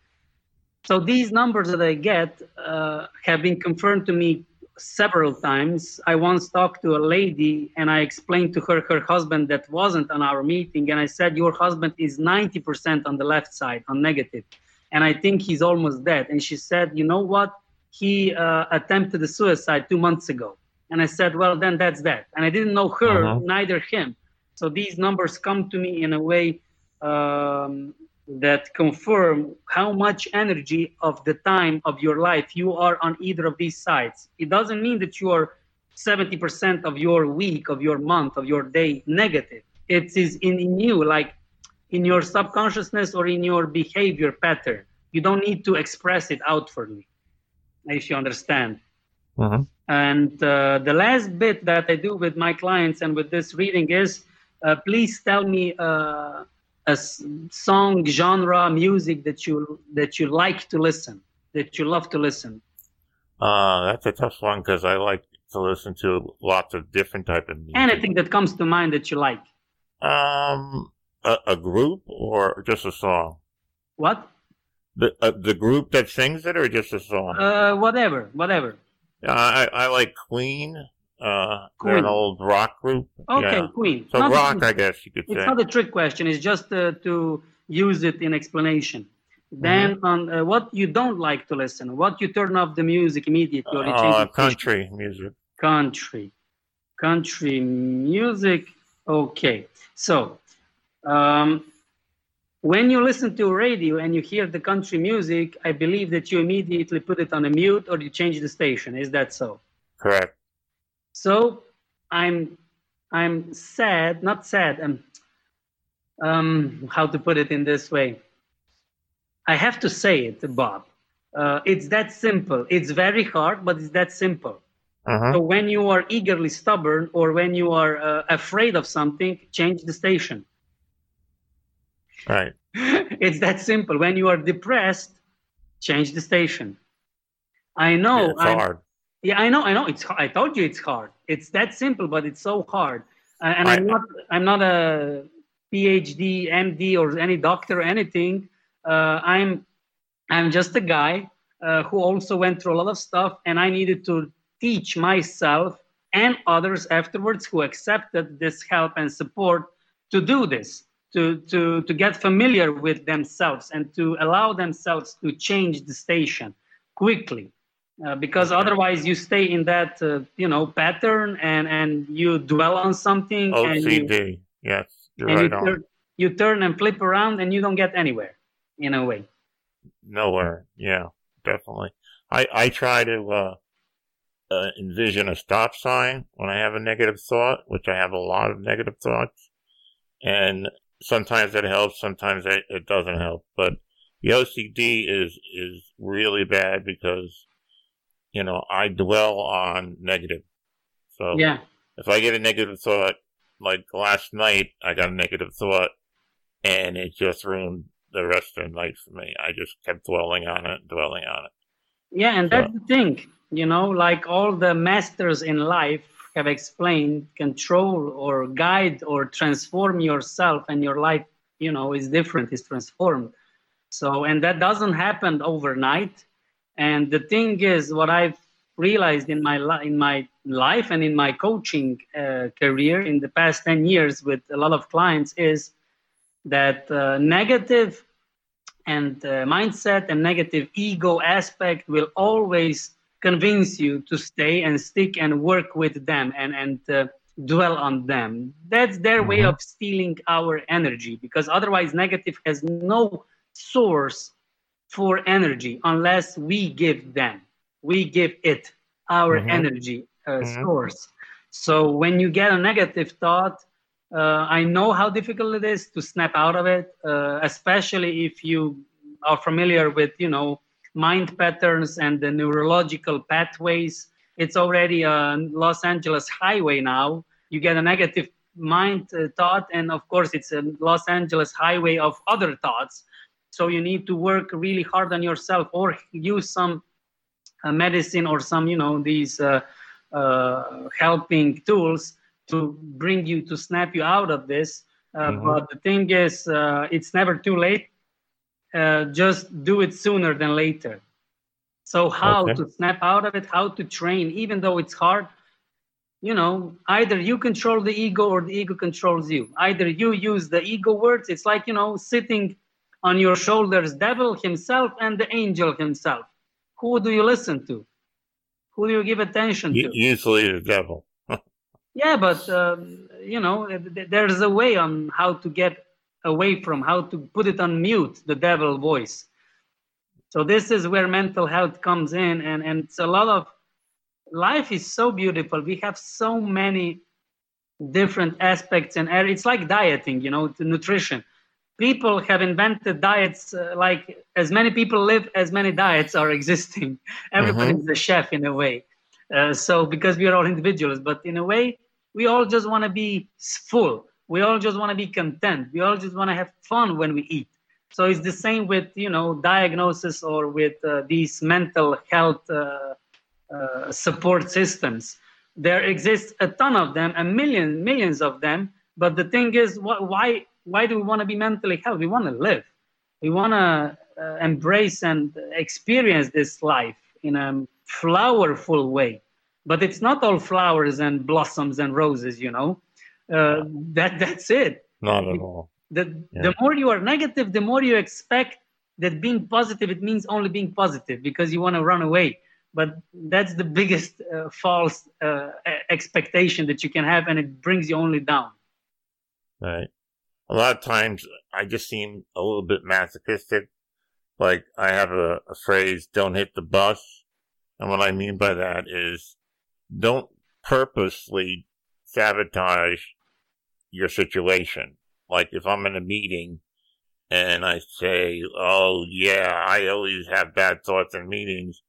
So these numbers that i get uh, have been confirmed to me several times. I once talked to a lady and I explained to her her husband that wasn't on our meeting. And I said, Your husband is 90% on the left side, on negative. And I think he's almost dead. And she said, You know what? He uh, attempted a suicide two months ago. And I said, Well, then that's that. And I didn't know her, uh-huh. neither him. So these numbers come to me in a way um, that confirm how much energy of the time of your life you are on either of these sides. It doesn't mean that you are 70% of your week, of your month, of your day negative. It is in, in you, like in your subconsciousness or in your behavior pattern. You don't need to express it outwardly, if you understand. Uh-huh. And uh, the last bit that I do with my clients and with this reading is uh, please tell me uh, a song genre music that you that you like to listen that you love to listen? Uh that's a tough one because i like to listen to lots of different type of music. Anything that comes to mind that you like? Um a, a group or just a song? What? The uh, the group that sings it or just a song? Uh whatever whatever. I i like queen uh, they're an old rock group. Okay, yeah. Queen. So not rock, I guess you could it's say. It's not a trick question. It's just uh, to use it in explanation. Then mm-hmm. on uh, what you don't like to listen, what you turn off the music immediately or uh, country music. Country, country music. Okay, so um, when you listen to radio and you hear the country music, I believe that you immediately put it on a mute or you change the station. Is that so? Correct. So I'm I'm sad, not sad. Um, um, how to put it in this way? I have to say it, Bob. Uh, it's that simple. It's very hard, but it's that simple. Uh-huh. So when you are eagerly stubborn or when you are uh, afraid of something, change the station. Right. it's that simple. When you are depressed, change the station. I know. Yeah, it's I'm, hard. Yeah, I know, I know. It's I told you it's hard. It's that simple, but it's so hard. And I, am not I'm not a PhD, MD, or any doctor or anything. Uh, I'm I'm just a guy uh, who also went through a lot of stuff, and I needed to teach myself and others afterwards who accepted this help and support to do this, to to to get familiar with themselves and to allow themselves to change the station quickly uh, because otherwise you stay in that uh, you know pattern and and you dwell on something OCD. and you, yes you're and right you, turn, you turn and flip around and you don't get anywhere in a way. Nowhere. Yeah definitely. I i try to uh, uh, envision a stop sign when i have a negative thought which i have a lot of negative thoughts. And sometimes it helps sometimes it, it doesn't help. But the ocd is is really bad because you know, I dwell on negative. So yeah, if I get a negative thought, like last night, I got a negative thought, and it just ruined the rest of the night for me. I just kept dwelling on it, dwelling on it. Yeah, and so. that's the thing, you know, like all the masters in life have explained, control or guide or transform yourself, and your life, you know, is different, is transformed. So, and that doesn't happen overnight and the thing is, what I've realized in my li- in my life and in my coaching uh, career in the past 10 years with a lot of clients is that uh, negative and uh, mindset and negative ego aspect will always convince you to stay and stick and work with them and and uh, dwell on them that's their mm-hmm. way of stealing our energy because otherwise negative has no source for energy unless we give them, we give it our mm-hmm. energy uh, mm-hmm. source. So when you get a negative thought, uh, I know how difficult it is to snap out of it, uh, especially if you are familiar with, you know, mind patterns and the neurological pathways. It's already a Los Angeles highway now. You get a negative mind uh, thought, and of course, it's a Los Angeles highway of other thoughts so you need to work really hard on yourself or use some uh, medicine or some you know these uh, uh, helping tools to bring you to snap you out of this uh, mm-hmm. but the thing is uh, it's never too late uh, just do it sooner than later So how Okay. to snap out of it, how to train, even though it's hard. You know, either you control the ego or the ego controls you. Either you use the ego words. It's like you know, sitting on your shoulders, devil himself and the angel himself. Who do you listen to? Who do you give attention to? usually the devil. Yeah, but um, you know, there's a way on how to get away from how to put it on mute the devil voice. So this is where mental health comes in, and and it's a lot of life is so beautiful. We have so many different aspects, and it's like dieting, you know, nutrition. People have invented diets uh, like as many people live, as many diets are existing. Everybody's a chef in a way. Uh, so because we are all individuals, but in a way, we all just want to be full. We all just want to be content. We all just want to have fun when we eat. So it's the same with you know diagnosis or with uh, these mental health uh, uh, support systems. There exists a ton of them, a million millions of them. But the thing is, wh- why why do we want to be mentally healthy? We want to live. We want to uh, embrace and experience this life in a flowerful way. But it's not all flowers and blossoms and roses, you know. Uh, that that's it Not at all. the Yeah. the more you are negative the more you expect that being positive it means only being positive because you want to run away but that's the biggest uh, false uh, expectation that you can have and it brings you only down Right. A lot of times I just seem a little bit masochistic. Like I have a, a phrase, don't hit the bus. And what I mean by that is don't purposely sabotage your situation. Like if I'm in a meeting and I say, oh yeah, I always have bad thoughts in meetings.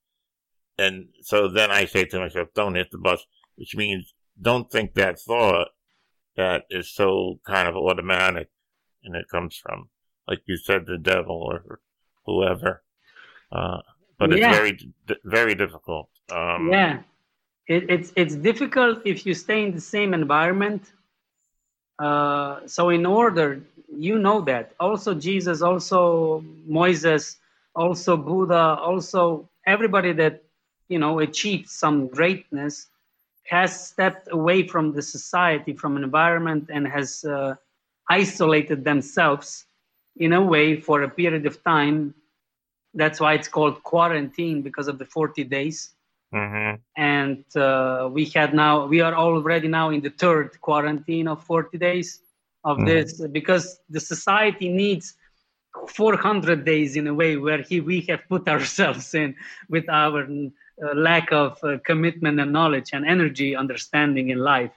And so then I say to myself, don't hit the bus, which means don't think that thought that is so kind of automatic and it comes from, like you said, the devil or whoever. Uh, but it's very, very difficult. Um, yeah it, it's it's difficult if you stay in the same environment uh, so in order you know that also jesus also moses also buddha also everybody that you know achieved some greatness has stepped away from the society from an environment and has uh, isolated themselves in a way for a period of time that's why it's called quarantine because of the 40 days mhm. and uh, we had now we are already now in the third quarantine of 40 days of Mhm. this because the society needs 400 days in a way where he, we have put ourselves in with our uh, lack of uh, commitment and knowledge and energy understanding in life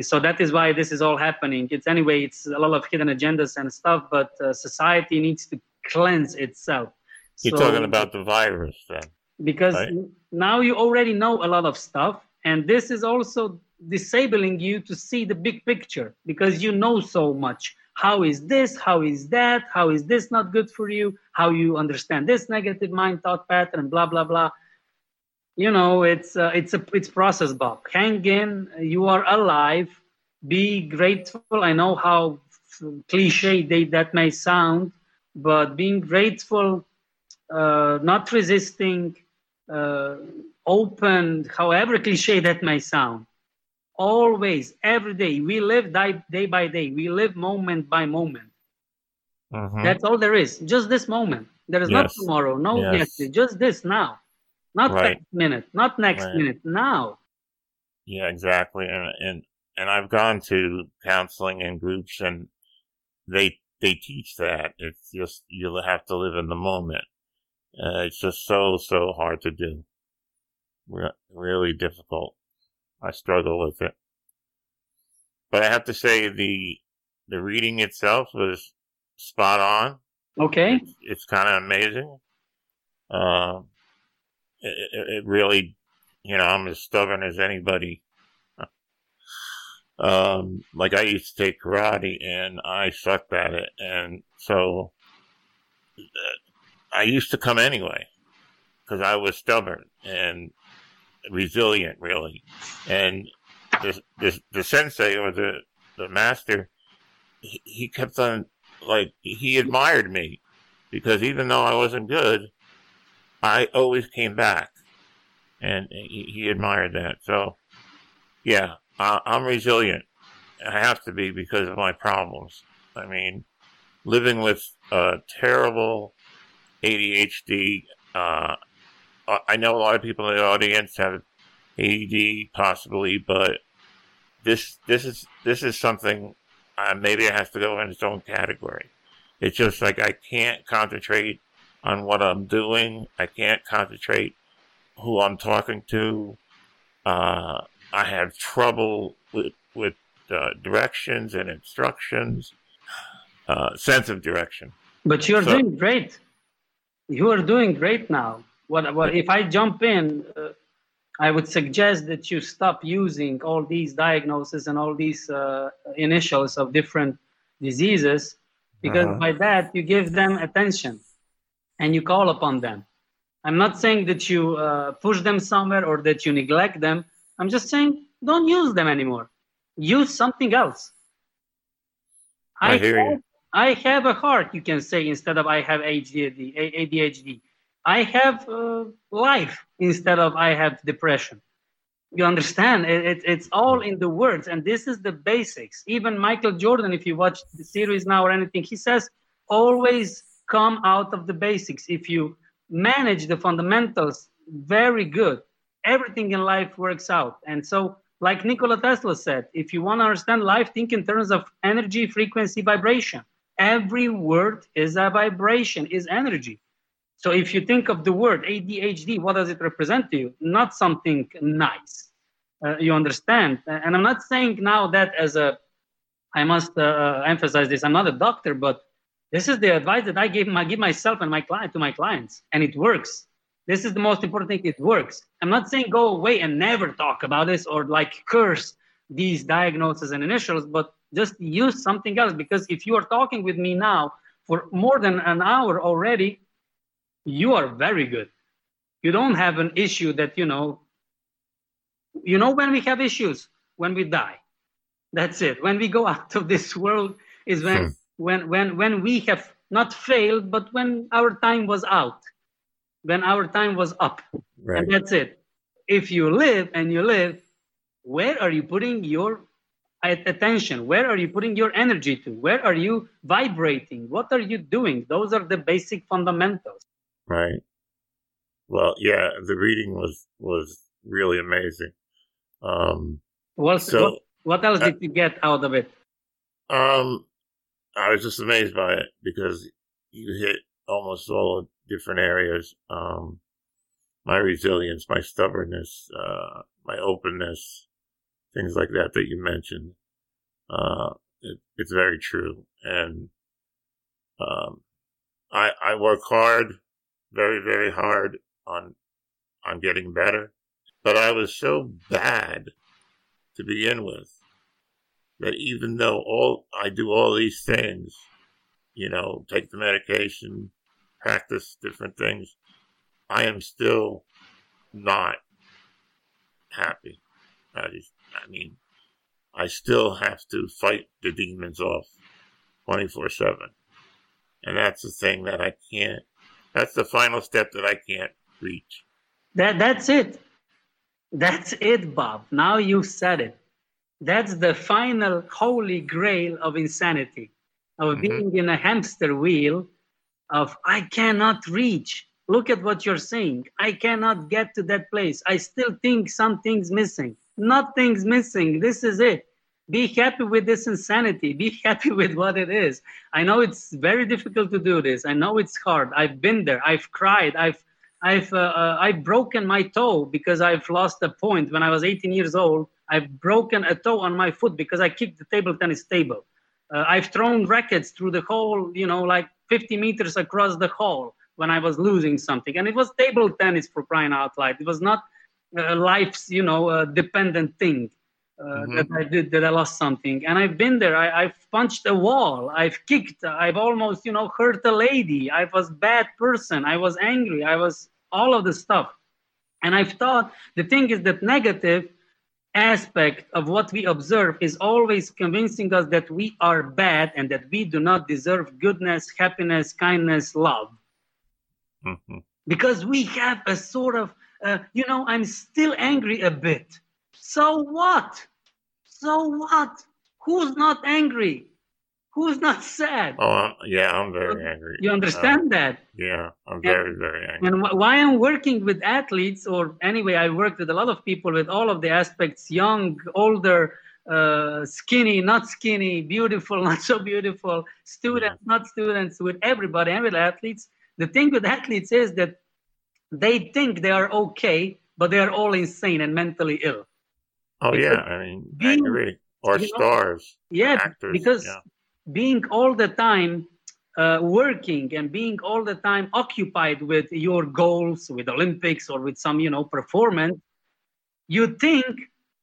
so that is why this is all happening. It's anyway it's a lot of hidden agendas and stuff but uh, society needs to cleanse itself. You're So- talking about the virus then. because Right. now you already know a lot of stuff and this is also disabling you to see the big picture because you know so much. How is this? How is that? How is this not good for you? How you understand this negative mind thought pattern blah blah blah you know it's uh, it's a it's process bob hang in you are alive be grateful i know how cliche they, that may sound but being grateful uh, not resisting, uh, open, however cliche that may sound. Always, every day, we live day, day by day. We live moment by moment. Mhm. That's all there is. Just this moment. There is not tomorrow, no Yes. next day. Just this now. Not Right. next minute. Not next Right. minute. Now. Yeah, exactly. And and and I've gone to counseling and groups, and they they teach that it's just you'll have to live in the moment. Uh, it's just so so hard to do. Re- really difficult. I struggle with it. But I have to say the the reading itself was spot on. Okay. It's, it's kind of amazing. Um, it, it, really, you know, I'm as stubborn as anybody. um, like I used to take karate and I sucked at it, and so uh, I used to come anyway because I was stubborn and resilient, really. And the the, the sensei or the the master, he, he kept on like he admired me because even though I wasn't good, I always came back, and he, he admired that. So, yeah, I, I'm resilient. I have to be because of my problems. I mean, living with a terrible ADHD. Uh, I know a lot of people in the audience have ADD, possibly, but this this is this is something uh, maybe it has to go in its own category. It's just like I can't concentrate on what I'm doing. I can't concentrate who I'm talking to. Uh, I have trouble with with uh, directions and instructions, uh, sense of direction. But you're so, doing great. You are doing great now. What, what if I jump in? Uh, I would suggest that you stop using all these diagnoses and all these uh, initials of different diseases, because uh-huh. by that you give them attention and you call upon them. I'm not saying that you uh, push them somewhere or that you neglect them. I'm just saying don't use them anymore. Use something else. I, I hear have, you. I have a heart, you can say, instead of I have ADHD. ADHD. I have uh, life instead of I have depression. You understand? It, it, it's all in the words, and this is the basics. Even Michael Jordan, if you watch the series now or anything, he says always come out of the basics. If you manage the fundamentals very good, everything in life works out. And so, like Nikola Tesla said, if you want to understand life, think in terms of energy, frequency, vibration. Every word is a vibration, is energy. So if you think of the word ADHD, what does it represent to you? Not something nice. Uh, you understand? And I'm not saying now that as a, I must uh, emphasize this. I'm not a doctor, but this is the advice that I give, I give myself and my client to my clients, and it works. This is the most important thing. It works. I'm not saying go away and never talk about this or like curse these diagnoses and initials, but just use something else. Because if you are talking with me now for more than an hour already, you are very good. You don't have an issue that, you know, you know when we have issues? When we die. That's it. When we go out of this world is when, hmm. When, when, when we have not failed, but when our time was out, when our time was up. Right. And that's it. If you live and you live, where are you putting your attention? Where are you putting your energy to? Where are you vibrating? What are you doing? Those are the basic fundamentals. Right. Well, yeah, the reading was was really amazing. Um, what, so, what, what else did you get out of it? Um, I was just amazed by it because you hit almost all different areas. Um, my resilience, my stubbornness, uh, my openness, things like that that you mentioned. Uh, it, it's very true. And, um, I, I work hard very, very hard on, on getting better. But I was so bad to begin with that even though all I do all these things, you know, take the medication, practice different things, I am still not happy. I, just, I mean, I still have to fight the demons off 24 7. And that's the thing that I can't that's the final step that I can't reach. That that's it. That's it, Bob. Now you said it. That's the final holy grail of insanity, of mm-hmm. being in a hamster wheel of I cannot reach. Look at what you're saying. I cannot get to that place. I still think something's missing. Nothing's missing. This is it be happy with this insanity be happy with what it is i know it's very difficult to do this i know it's hard i've been there i've cried i've i've uh, uh, i've broken my toe because i've lost a point when i was 18 years old i've broken a toe on my foot because i kicked the table tennis table uh, i've thrown rackets through the hole you know like 50 meters across the hall when i was losing something and it was table tennis for crying out loud it was not uh, life's you know uh, dependent thing uh, mm-hmm. that I did that I lost something. And I've been there. I, have punched a wall. I've kicked. I've almost you know hurt a lady. I was bad person. I was angry. I was all of the stuff. And I've thought the thing is that negative aspect of what we observe is always convincing us that we are bad and that we do not deserve goodness, happiness, kindness, love. Mm-hmm. because we have a sort of, uh, you know, I'm still angry a bit. So what? So what? Who's not angry? Who's not sad? Oh, yeah, I'm very angry. You understand uh, that? Yeah, I'm very, and, very angry. And why I'm working with athletes, or anyway, I worked with a lot of people with all of the aspects young, older, uh, skinny, not skinny, beautiful, not so beautiful, students, yeah. not students, with everybody and with athletes. The thing with athletes is that they think they are okay, but they are all insane and mentally ill. Oh, because yeah, I mean, being, angry or stars. Know, yeah, actors, because yeah being all the time uh, working and being all the time occupied with your goals with olympics or with some you know performance you think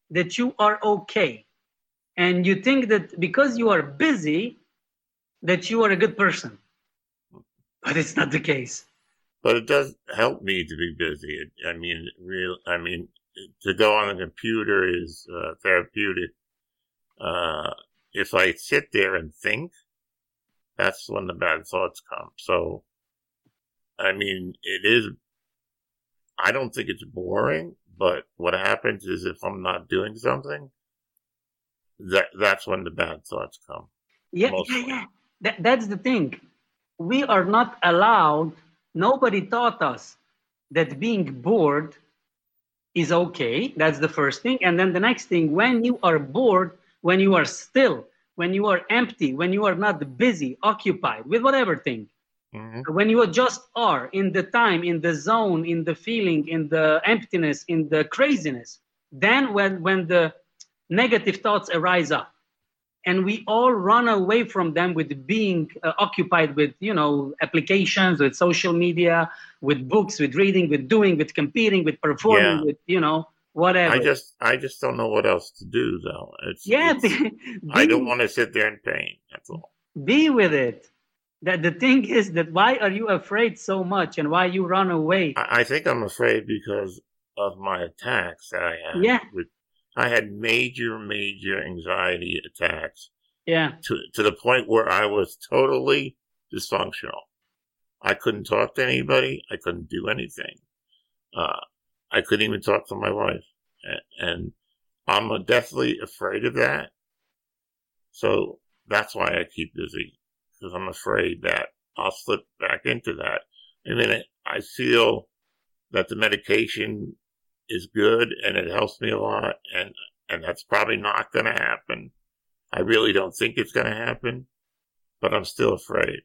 that you are okay. And you think that because you are busy that you are a good person. But it's not the case. But it does help me to be busy. I mean real i mean to go on a computer is uh, therapeutic uh, if I sit there and think, that's when the bad thoughts come. So, I mean, it is, I don't think it's boring, but what happens is if I'm not doing something, that that's when the bad thoughts come. Yeah, mostly. yeah, yeah. That, that's the thing. We are not allowed, nobody taught us that being bored is okay. That's the first thing. And then the next thing, when you are bored, when you are still, when you are empty, when you are not busy, occupied with whatever thing, mm-hmm. when you just are in the time, in the zone, in the feeling, in the emptiness, in the craziness, then when, when the negative thoughts arise up, and we all run away from them with being uh, occupied with you know applications with social media with books with reading with doing with competing with performing yeah. with you know whatever. I just I just don't know what else to do though. It's yeah. It's, be, I don't want to sit there in pain. That's all. Be with it. That the thing is that why are you afraid so much and why you run away? I, I think I'm afraid because of my attacks that I had. Yeah. With, I had major, major anxiety attacks. Yeah. To to the point where I was totally dysfunctional. I couldn't talk to anybody. I couldn't do anything. Uh, I couldn't even talk to my wife. And I'm deathly afraid of that. So that's why I keep busy because I'm afraid that I'll slip back into that. And then I feel that the medication is good and it helps me a lot. And, and that's probably not going to happen. I really don't think it's going to happen, but I'm still afraid.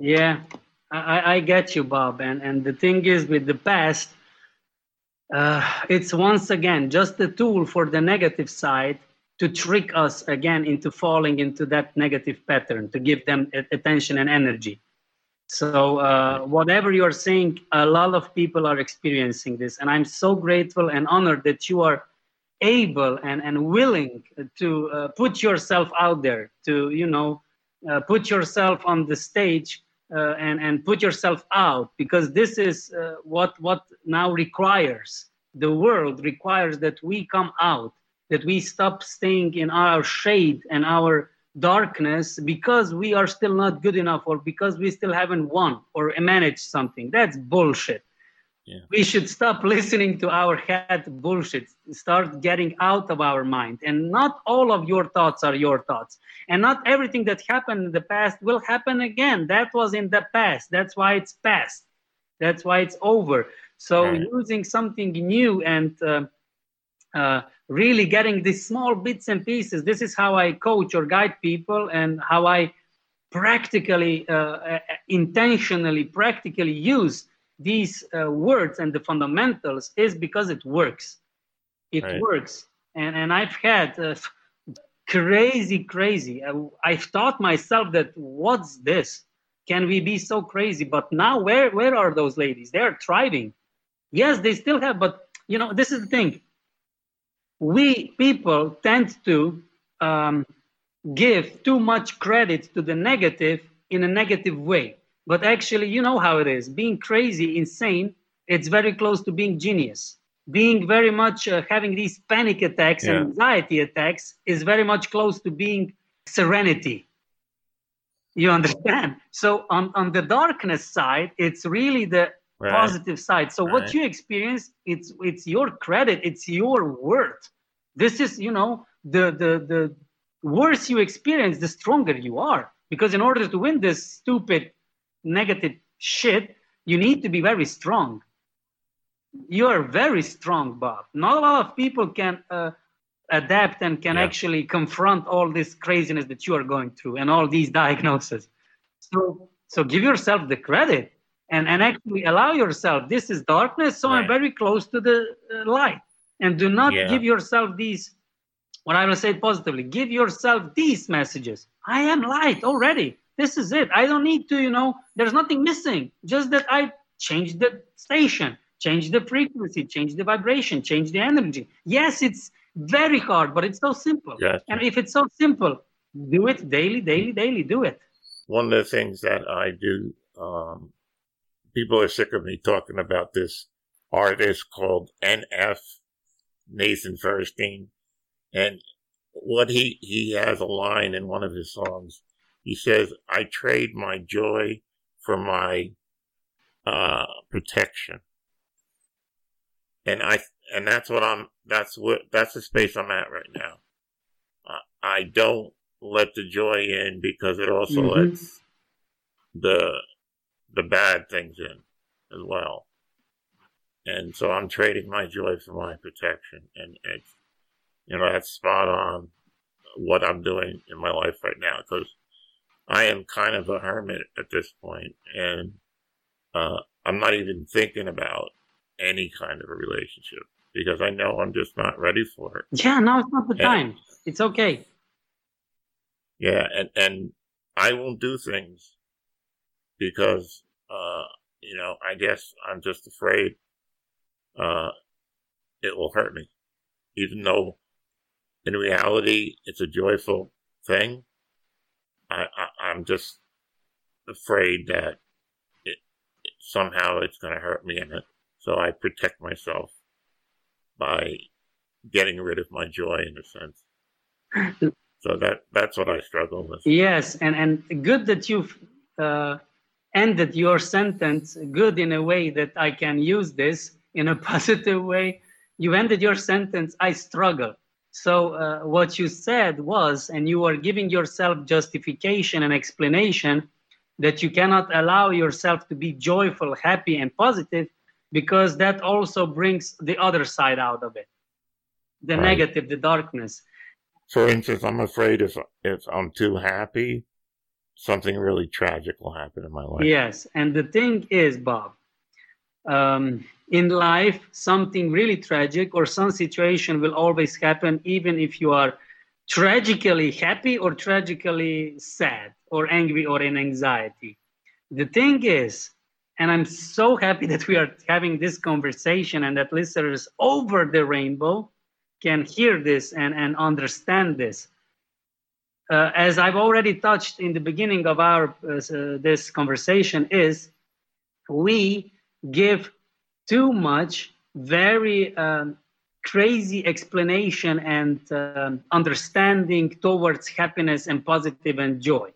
Yeah, I, I get you, Bob. And, and the thing is with the past, uh, it's once again just a tool for the negative side to trick us again into falling into that negative pattern to give them attention and energy. So uh, whatever you're saying a lot of people are experiencing this and i'm so grateful and honored that you are able and, and willing to uh, put yourself out there to you know uh, put yourself on the stage uh, and and put yourself out because this is uh, what what now requires the world requires that we come out that we stop staying in our shade and our darkness because we are still not good enough or because we still haven't won or managed something. That's bullshit yeah. we should stop listening to our head bullshit start getting out of our mind. And not all of your thoughts are your thoughts. And not everything that happened in the past will happen again. That was in the past. That's why it's past. That's why it's over. So right. using something new and uh, uh, really getting these small bits and pieces. This is how i coach or guide people and how i practically uh, uh intentionally practically use these uh, words and the fundamentals is because it works. It right. works. And, and I've had uh, crazy, crazy. Uh, I've taught myself that what's this? Can we be so crazy? But now, where, where are those ladies? They are thriving. Yes, they still have, but you know, this is the thing. We people tend to um, give too much credit to the negative in a negative way. But actually, you know how it is. Being crazy, insane, it's very close to being genius. Being very much uh, having these panic attacks yeah. and anxiety attacks is very much close to being serenity. You understand? So on, on the darkness side, it's really the right. positive side. So right. what you experience, it's it's your credit, it's your worth. This is, you know, the the the worse you experience, the stronger you are. Because in order to win this stupid negative shit, you need to be very strong. You are very strong, Bob. Not a lot of people can uh, adapt and can yeah. actually confront all this craziness that you are going through and all these diagnoses. So, so give yourself the credit and, and actually allow yourself. This is darkness, so right. I'm very close to the uh, light. And do not yeah. give yourself these. What I will say positively, give yourself these messages. I am light already. This is it. I don't need to, you know, there's nothing missing. Just that I change the station, change the frequency, change the vibration, change the energy. Yes, it's very hard, but it's so simple. Yes. And if it's so simple, do it daily, daily, daily. Do it. One of the things that I do, um, people are sick of me talking about this artist called NF, Nathan Feuerstein. And what he, he has a line in one of his songs. He says, I trade my joy for my, uh, protection. And I, and that's what I'm. That's what that's the space I'm at right now. Uh, I don't let the joy in because it also mm-hmm. lets the the bad things in as well. And so I'm trading my joy for my protection, and it's you know that's spot on what I'm doing in my life right now because I am kind of a hermit at this point, and uh, I'm not even thinking about any kind of a relationship because I know I'm just not ready for it. Yeah, no, it's not the and, time. It's okay. Yeah, and and I won't do things because uh, you know, I guess I'm just afraid uh, it will hurt me, even though in reality it's a joyful thing. I, I I'm just afraid that it, it somehow it's going to hurt me in it, so I protect myself by getting rid of my joy in a sense. so that that's what I struggle with. Yes, and and good that you've uh, ended your sentence. Good in a way that I can use this in a positive way. You ended your sentence. I struggle. So uh, what you said was, and you are giving yourself justification and explanation that you cannot allow yourself to be joyful, happy, and positive because that also brings the other side out of it the right. negative the darkness for instance i'm afraid if if i'm too happy something really tragic will happen in my life yes and the thing is bob um, in life something really tragic or some situation will always happen even if you are tragically happy or tragically sad or angry or in anxiety the thing is and I'm so happy that we are having this conversation and that listeners over the rainbow can hear this and, and understand this. Uh, as I've already touched in the beginning of our uh, this conversation, is we give too much very um, crazy explanation and um, understanding towards happiness and positive and joy.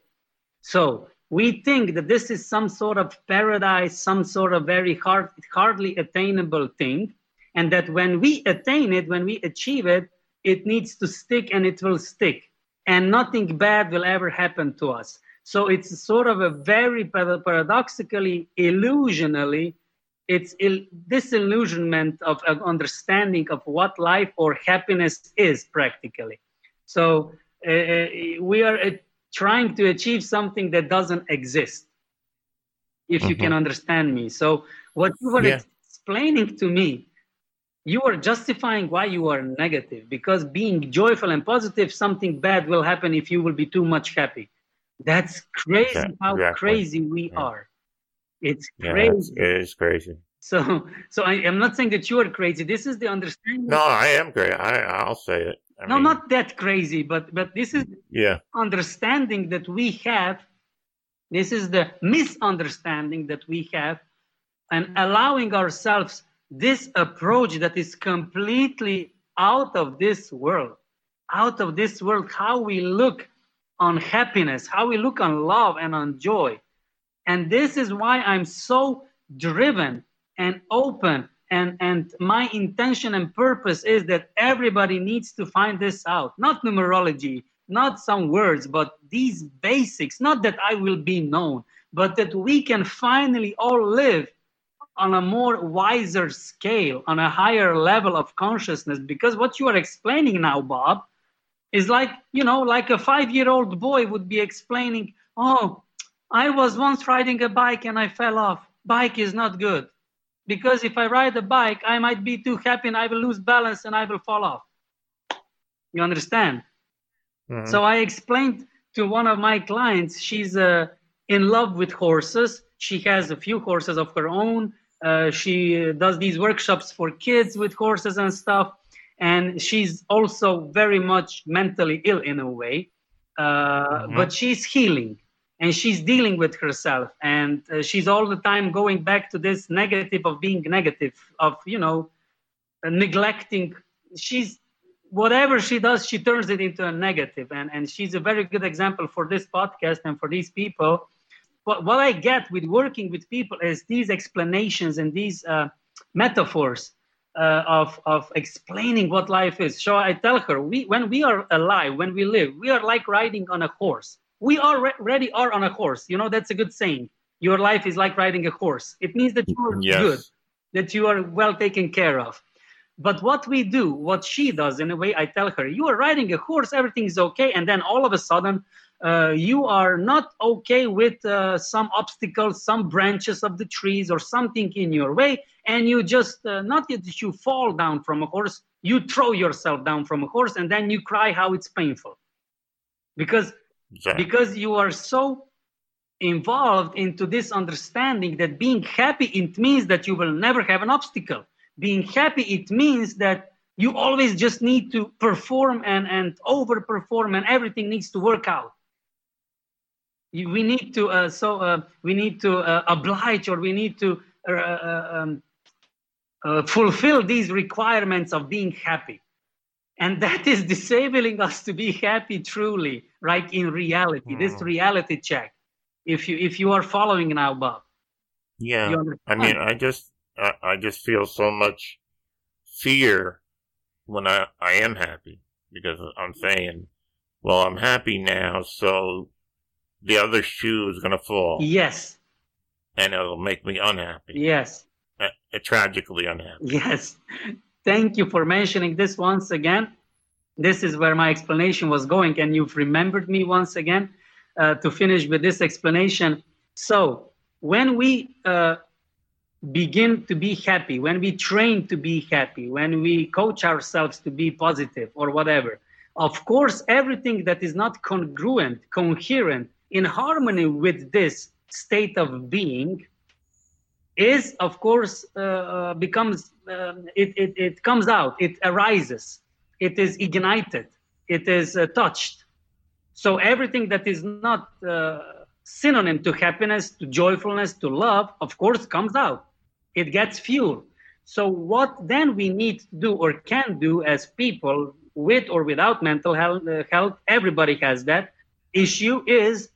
So we think that this is some sort of paradise, some sort of very hard, hardly attainable thing, and that when we attain it, when we achieve it, it needs to stick and it will stick, and nothing bad will ever happen to us. So it's sort of a very paradoxically, illusionally, it's il- disillusionment of, of understanding of what life or happiness is practically. So uh, uh we are trying to achieve something that doesn't exist if mm-hmm. you can mm-hmm. understand me so what you were yeah. explaining to me you are justifying why you are negative because being joyful and positive something bad will happen if you will be too much happy that's crazy yeah, how exactly. crazy we yeah. are it's crazy yeah, it is crazy so so I, am not saying that you are crazy this is the understanding no i am crazy. i i'll say it I no, mean, not that crazy, but but this is yeah understanding that we have. This is the misunderstanding that we have, and allowing ourselves this approach that is completely out of this world, out of this world. How we look on happiness, how we look on love and on joy. And this is why I'm so driven and open. And, and my intention and purpose is that everybody needs to find this out. Not numerology, not some words, but these basics. Not that I will be known, but that we can finally all live on a more wiser scale, on a higher level of consciousness. Because what you are explaining now, Bob, is like, you know, like a five year old boy would be explaining, oh, I was once riding a bike and I fell off. Bike is not good. Because if I ride a bike, I might be too happy and I will lose balance and I will fall off. You understand? Mm-hmm. So I explained to one of my clients, she's uh, in love with horses. She has a few horses of her own. Uh, she does these workshops for kids with horses and stuff. And she's also very much mentally ill in a way, uh, mm-hmm. but she's healing and she's dealing with herself. And uh, she's all the time going back to this negative of being negative, of, you know, neglecting. She's whatever she does, she turns it into a negative. And, and she's a very good example for this podcast and for these people what, what I get with working with people is these explanations and these uh, metaphors uh, of, of explaining what life is. So I tell her, we, when we are alive, when we live, we are like riding on a horse. We already are on a horse. You know, that's a good saying. Your life is like riding a horse. It means that you are yes. good, that you are well taken care of. But what we do, what she does in a way, I tell her, you are riding a horse, everything is okay. And then all of a sudden, uh, you are not okay with uh, some obstacles, some branches of the trees or something in your way, and you just, uh, not that you fall down from a horse, you throw yourself down from a horse and then you cry how it's painful. Because, because you are so involved into this understanding that being happy, it means that you will never have an obstacle. Being happy, it means that you always just need to perform and, and overperform and everything needs to work out. We need to uh, so uh, we need to uh, oblige or we need to uh, uh, um, uh, fulfill these requirements of being happy and that is disabling us to be happy truly right in reality mm. this hmm. reality check if you if you are following now bob yeah i mean i just I, I just feel so much fear when i i am happy because i'm saying well i'm happy now so the other shoe is going to fall. Yes. And it'll make me unhappy. Yes. Uh, tragically unhappy. Yes. Thank you for mentioning this once again. This is where my explanation was going, and you've remembered me once again uh, to finish with this explanation. So, when we uh, begin to be happy, when we train to be happy, when we coach ourselves to be positive or whatever, of course, everything that is not congruent, coherent, in harmony with this state of being is of course uh, uh, becomes uh, it, it, it comes out it arises it is ignited it is uh, touched. So everything that is not uh, synonym to happiness to joyfulness to love of course comes out. It gets fuel so what then we need to do or can do as people with or without mental health, uh, health everybody has that issue is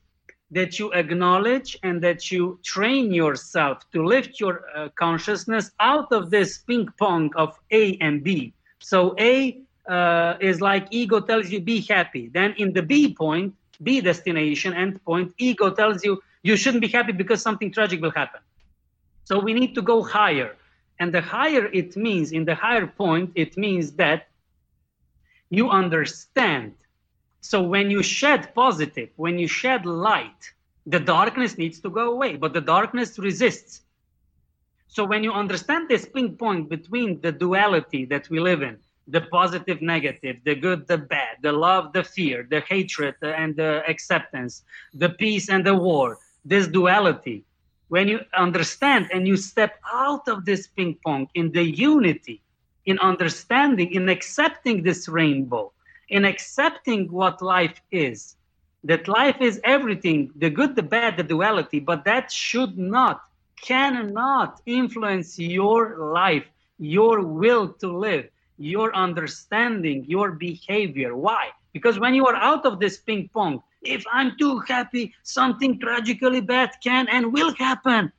that you acknowledge and that you train yourself to lift your uh, consciousness out of this ping pong of A and B. So A uh, is like ego tells you be happy. Then in the B point, B destination end point, ego tells you you shouldn't be happy because something tragic will happen. So we need to go higher. And the higher it means, in the higher point, it means that you understand so when you shed positive, when you shed light, the darkness needs to go away, but the darkness resists. So when you understand this ping pong between the duality that we live in, the positive, negative, the good, the bad, the love, the fear, the hatred uh, and the acceptance, the peace and the war, this duality, when you understand and you step out of this ping pong in the unity, in understanding, in accepting this rainbow, in accepting what life is. That life is everything the good, the bad, the duality, but that should not, cannot influence your life, your will to live, your understanding, your behavior. Why? Because when you are out of this ping pong, if I'm too happy, something tragically bad can and will happen.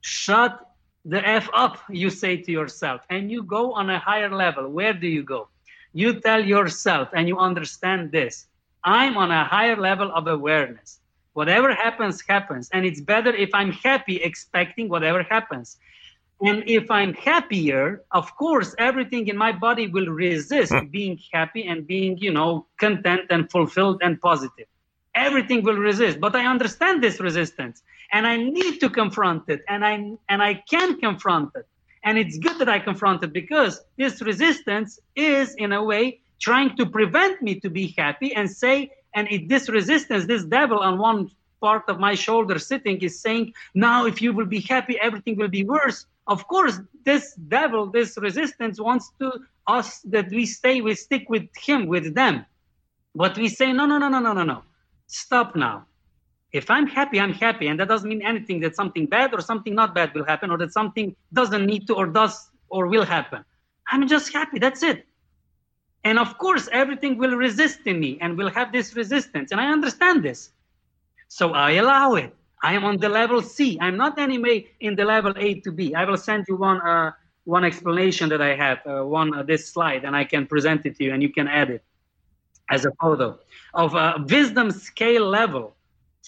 Shut the F up, you say to yourself, and you go on a higher level. Where do you go? You tell yourself, and you understand this I'm on a higher level of awareness. Whatever happens, happens. And it's better if I'm happy, expecting whatever happens. And if I'm happier, of course, everything in my body will resist hmm. being happy and being, you know, content and fulfilled and positive. Everything will resist. But I understand this resistance and I need to confront it and I and I can confront it. And it's good that I confront it because this resistance is in a way trying to prevent me to be happy and say, and it, this resistance, this devil on one part of my shoulder sitting is saying, now if you will be happy, everything will be worse. Of course, this devil, this resistance wants to us that we stay, we stick with him, with them. But we say, no, no, no, no, no, no, no. Stop now. If I'm happy, I'm happy. And that doesn't mean anything that something bad or something not bad will happen or that something doesn't need to or does or will happen. I'm just happy. That's it. And of course, everything will resist in me and will have this resistance. And I understand this. So I allow it. I am on the level C. I'm not anyway in the level A to B. I will send you one uh, one explanation that I have, uh, one uh, this slide, and I can present it to you, and you can add it as a photo of a wisdom scale level.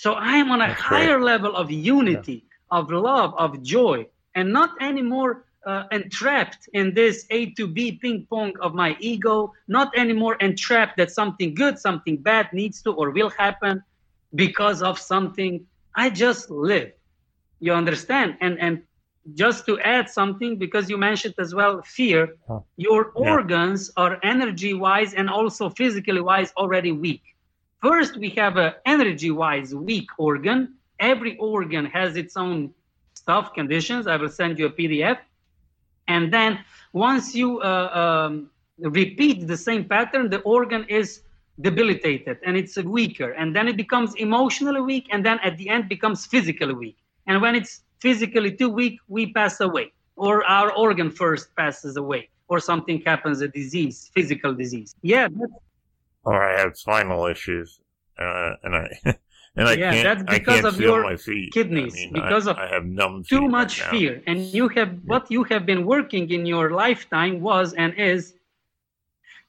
So I am on a That's higher great. level of unity, yeah. of love, of joy, and not anymore uh, entrapped in this A to B ping pong of my ego, not anymore entrapped that something good, something bad needs to or will happen because of something I just live. You understand? And and just to add something, because you mentioned as well fear, huh. your yeah. organs are energy wise and also physically wise already weak. First, we have a energy wise weak organ. Every organ has its own stuff conditions. I will send you a PDF. And then once you uh, um, repeat the same pattern, the organ is debilitated and it's weaker and then it becomes emotionally weak and then at the end becomes physically weak and when it's physically too weak we pass away or our organ first passes away or something happens a disease physical disease yeah or i have spinal issues uh, and i and I yeah, can't, that's because of your kidneys, I mean, because I, of I have numb too much right fear. And you have what you have been working in your lifetime was and is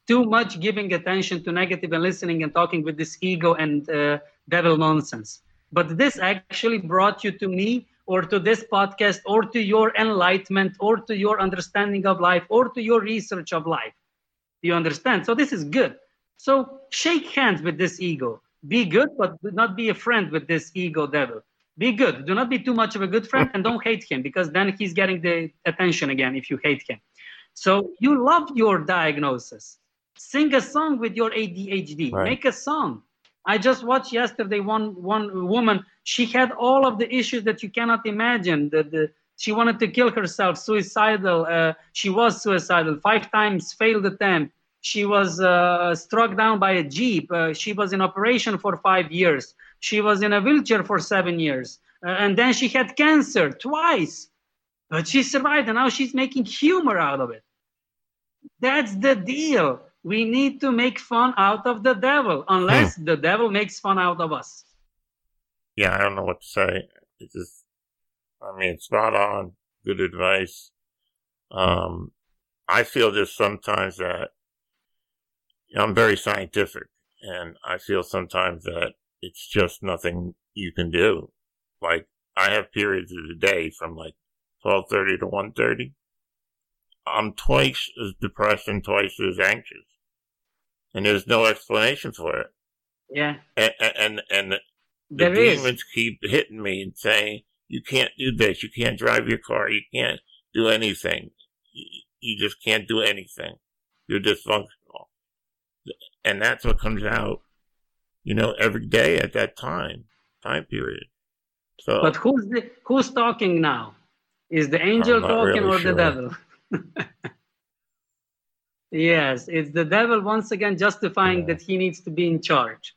too much giving attention to negative and listening and talking with this ego and uh, devil nonsense. But this actually brought you to me or to this podcast or to your enlightenment or to your understanding of life or to your research of life. You understand? So this is good. So shake hands with this ego. Be good, but do not be a friend with this ego devil. Be good. Do not be too much of a good friend and don't hate him because then he's getting the attention again if you hate him. So you love your diagnosis Sing a song with your ADHD. Right. Make a song. I just watched yesterday one one woman. She had all of the issues that you cannot imagine. The, the she wanted to kill herself, suicidal. Uh, she was suicidal five times, failed attempt. She was uh, struck down by a jeep. Uh, she was in operation for five years. She was in a wheelchair for seven years, uh, and then she had cancer twice, but she survived, and now she's making humor out of it. That's the deal we need to make fun out of the devil unless hmm. the devil makes fun out of us. Yeah, I don't know what to say. It's just, I mean, it's spot on. Good advice. Um, I feel just sometimes that I'm very scientific, and I feel sometimes that it's just nothing you can do. Like I have periods of the day from like twelve thirty to one thirty. I'm twice as depressed and twice as anxious and there's no explanation for it. Yeah. And and, and the, the demons keep hitting me and saying, "You can't do this. You can't drive your car. You can't do anything. You, you just can't do anything. You're dysfunctional." And that's what comes out, you know, every day at that time time period. So, but who's the, who's talking now? Is the angel talking really or sure. the devil? Yes, it's the devil once again justifying yeah. that he needs to be in charge.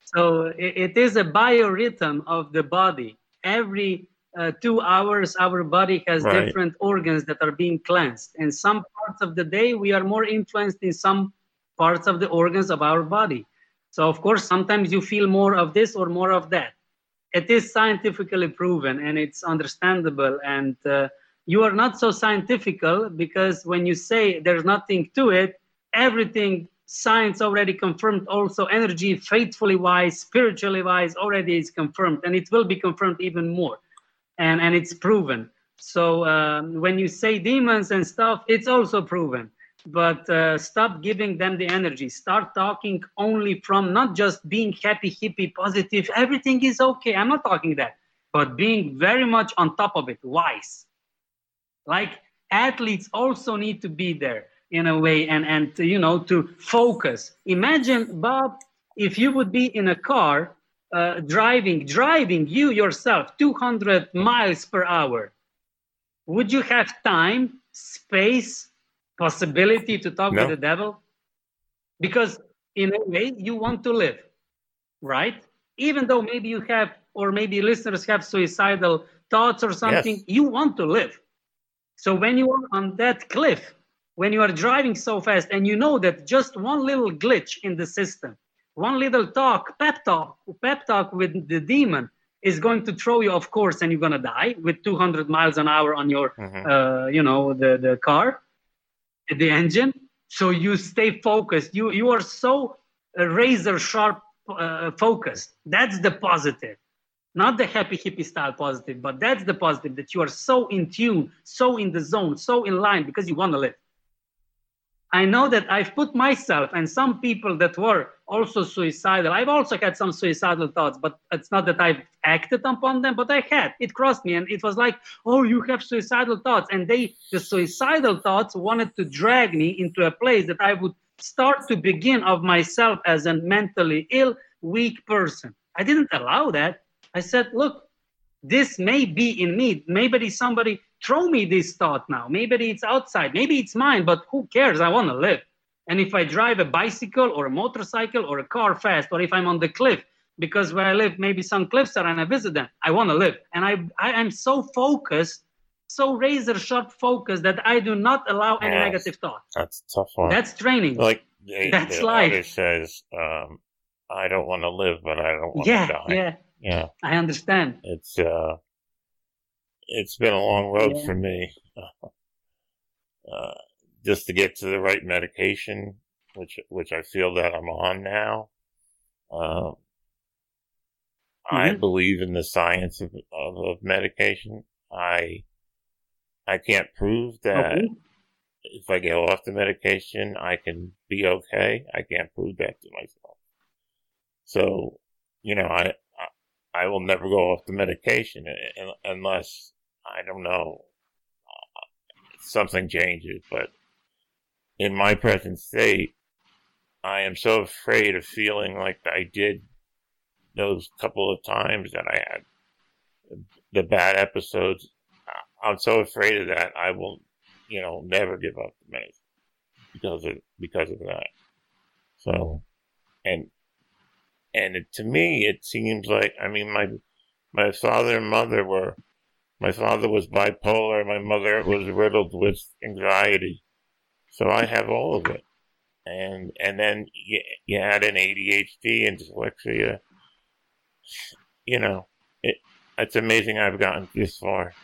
So it, it is a biorhythm of the body. Every uh, two hours, our body has right. different organs that are being cleansed. And some parts of the day, we are more influenced in some parts of the organs of our body. So, of course, sometimes you feel more of this or more of that. It is scientifically proven and it's understandable. And uh, you are not so scientifical because when you say there's nothing to it, everything science already confirmed also energy faithfully wise spiritually wise already is confirmed and it will be confirmed even more and and it's proven so um, when you say demons and stuff it's also proven but uh, stop giving them the energy. Start talking only from not just being happy hippie positive everything is okay. I'm not talking that but being very much on top of it wise. Like athletes also need to be there in a way and and you know to focus. Imagine bob if you would be in a car uh, driving driving you yourself 200 miles per hour. Would you have time space possibility to talk no. with the devil because in a way you want to live right even though maybe you have or maybe listeners have suicidal thoughts or something yes. you want to live so when you are on that cliff when you are driving so fast and you know that just one little glitch in the system one little talk pep talk pep talk with the demon is going to throw you off course and you're going to die with 200 miles an hour on your mm-hmm. uh, you know the, the car the engine so you stay focused. You you are so uh, razor sharp uh, focused. That's the positive. Not the happy hippie style positive but that's the positive that you are so in tune so in the zone so in line because you want to live I know that I've put myself and some people that were also suicidal. I've also had some suicidal thoughts, but it's not that I've acted upon them, but I had. It crossed me and it was like, oh, you have suicidal thoughts. And they, the suicidal thoughts wanted to drag me into a place that I would start to begin of myself as a mentally ill, weak person. I didn't allow that. I said, look, this may be in me. Maybe somebody throw me this thought now. Maybe it's outside, maybe it's mine, but who cares? I want to live. And if I drive a bicycle or a motorcycle or a car fast, or if I'm on the cliff, because where I live, maybe some cliffs are and I visit them, I want to live. And I, I am so focused, so razor sharp focused that I do not allow any yes, negative thoughts. That's tough one. That's training. Like that's life. says, um, I don't want to live, but I don't want yeah, to die. Yeah, yeah. I understand. It's uh, it's been a long road yeah. for me. Uh, just to get to the right medication, which which I feel that I'm on now. Uh, mm-hmm. I believe in the science of, of, of, medication. I I can't prove that okay. if I get off the medication, I can be okay. I can't prove that to myself. So, you know, I I, I will never go off the medication unless I don't know, uh, something changes, but in my present state, I am so afraid of feeling like I did those couple of times that I had the bad episodes. I'm so afraid of that. I will, you know, never give up the medicine because of because of that. So, and and it, to me, it seems like I mean my my father and mother were my father was bipolar. My mother was riddled with anxiety. So I have all of it. And, and then you, you add an ADHD and dyslexia. You know, it, it's amazing I've gotten this far.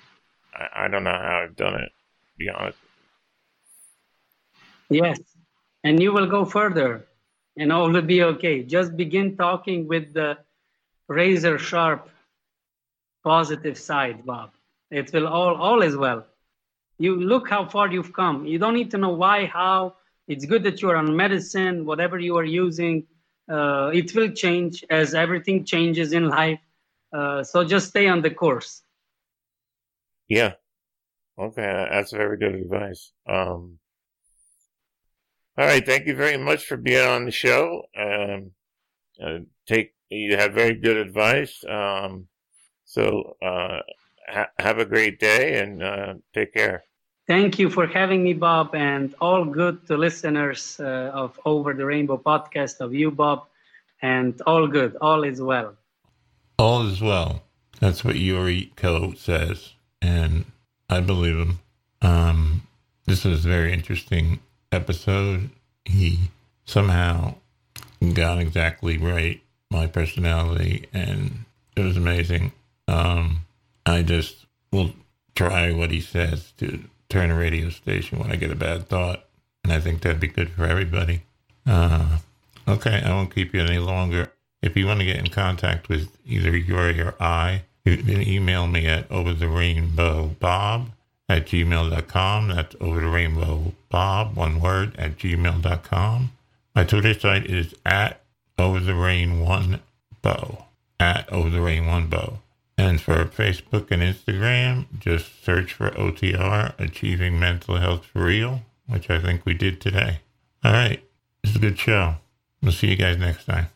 I, I don't know how I've done it, be honest. Yes. And you will go further and all will be okay. Just begin talking with the razor sharp positive side, Bob. It will all all is well. You look how far you've come. You don't need to know why, how. It's good that you are on medicine, whatever you are using. Uh, it will change as everything changes in life. Uh, so just stay on the course. Yeah. Okay, that's very good advice. Um, all right, thank you very much for being on the show. Um, uh, take you have very good advice. Um, so uh, ha- have a great day and uh, take care. Thank you for having me, Bob, and all good to listeners uh, of Over the Rainbow podcast of you, Bob, and all good. All is well. All is well. That's what Yuri Ko says, and I believe him. Um, this was a very interesting episode. He somehow got exactly right my personality, and it was amazing. Um, I just will try what he says to turn a radio station when I get a bad thought, and I think that'd be good for everybody. Uh, okay, I won't keep you any longer. If you want to get in contact with either Yuri or I, you can email me at over the rainbow bob at gmail.com. That's over the rainbow bob, one word, at gmail.com. My Twitter site is at over the rain one bow, at over the rain one bow. And for Facebook and Instagram, just search for OTR, Achieving Mental Health for Real, which I think we did today. All right. It's a good show. We'll see you guys next time.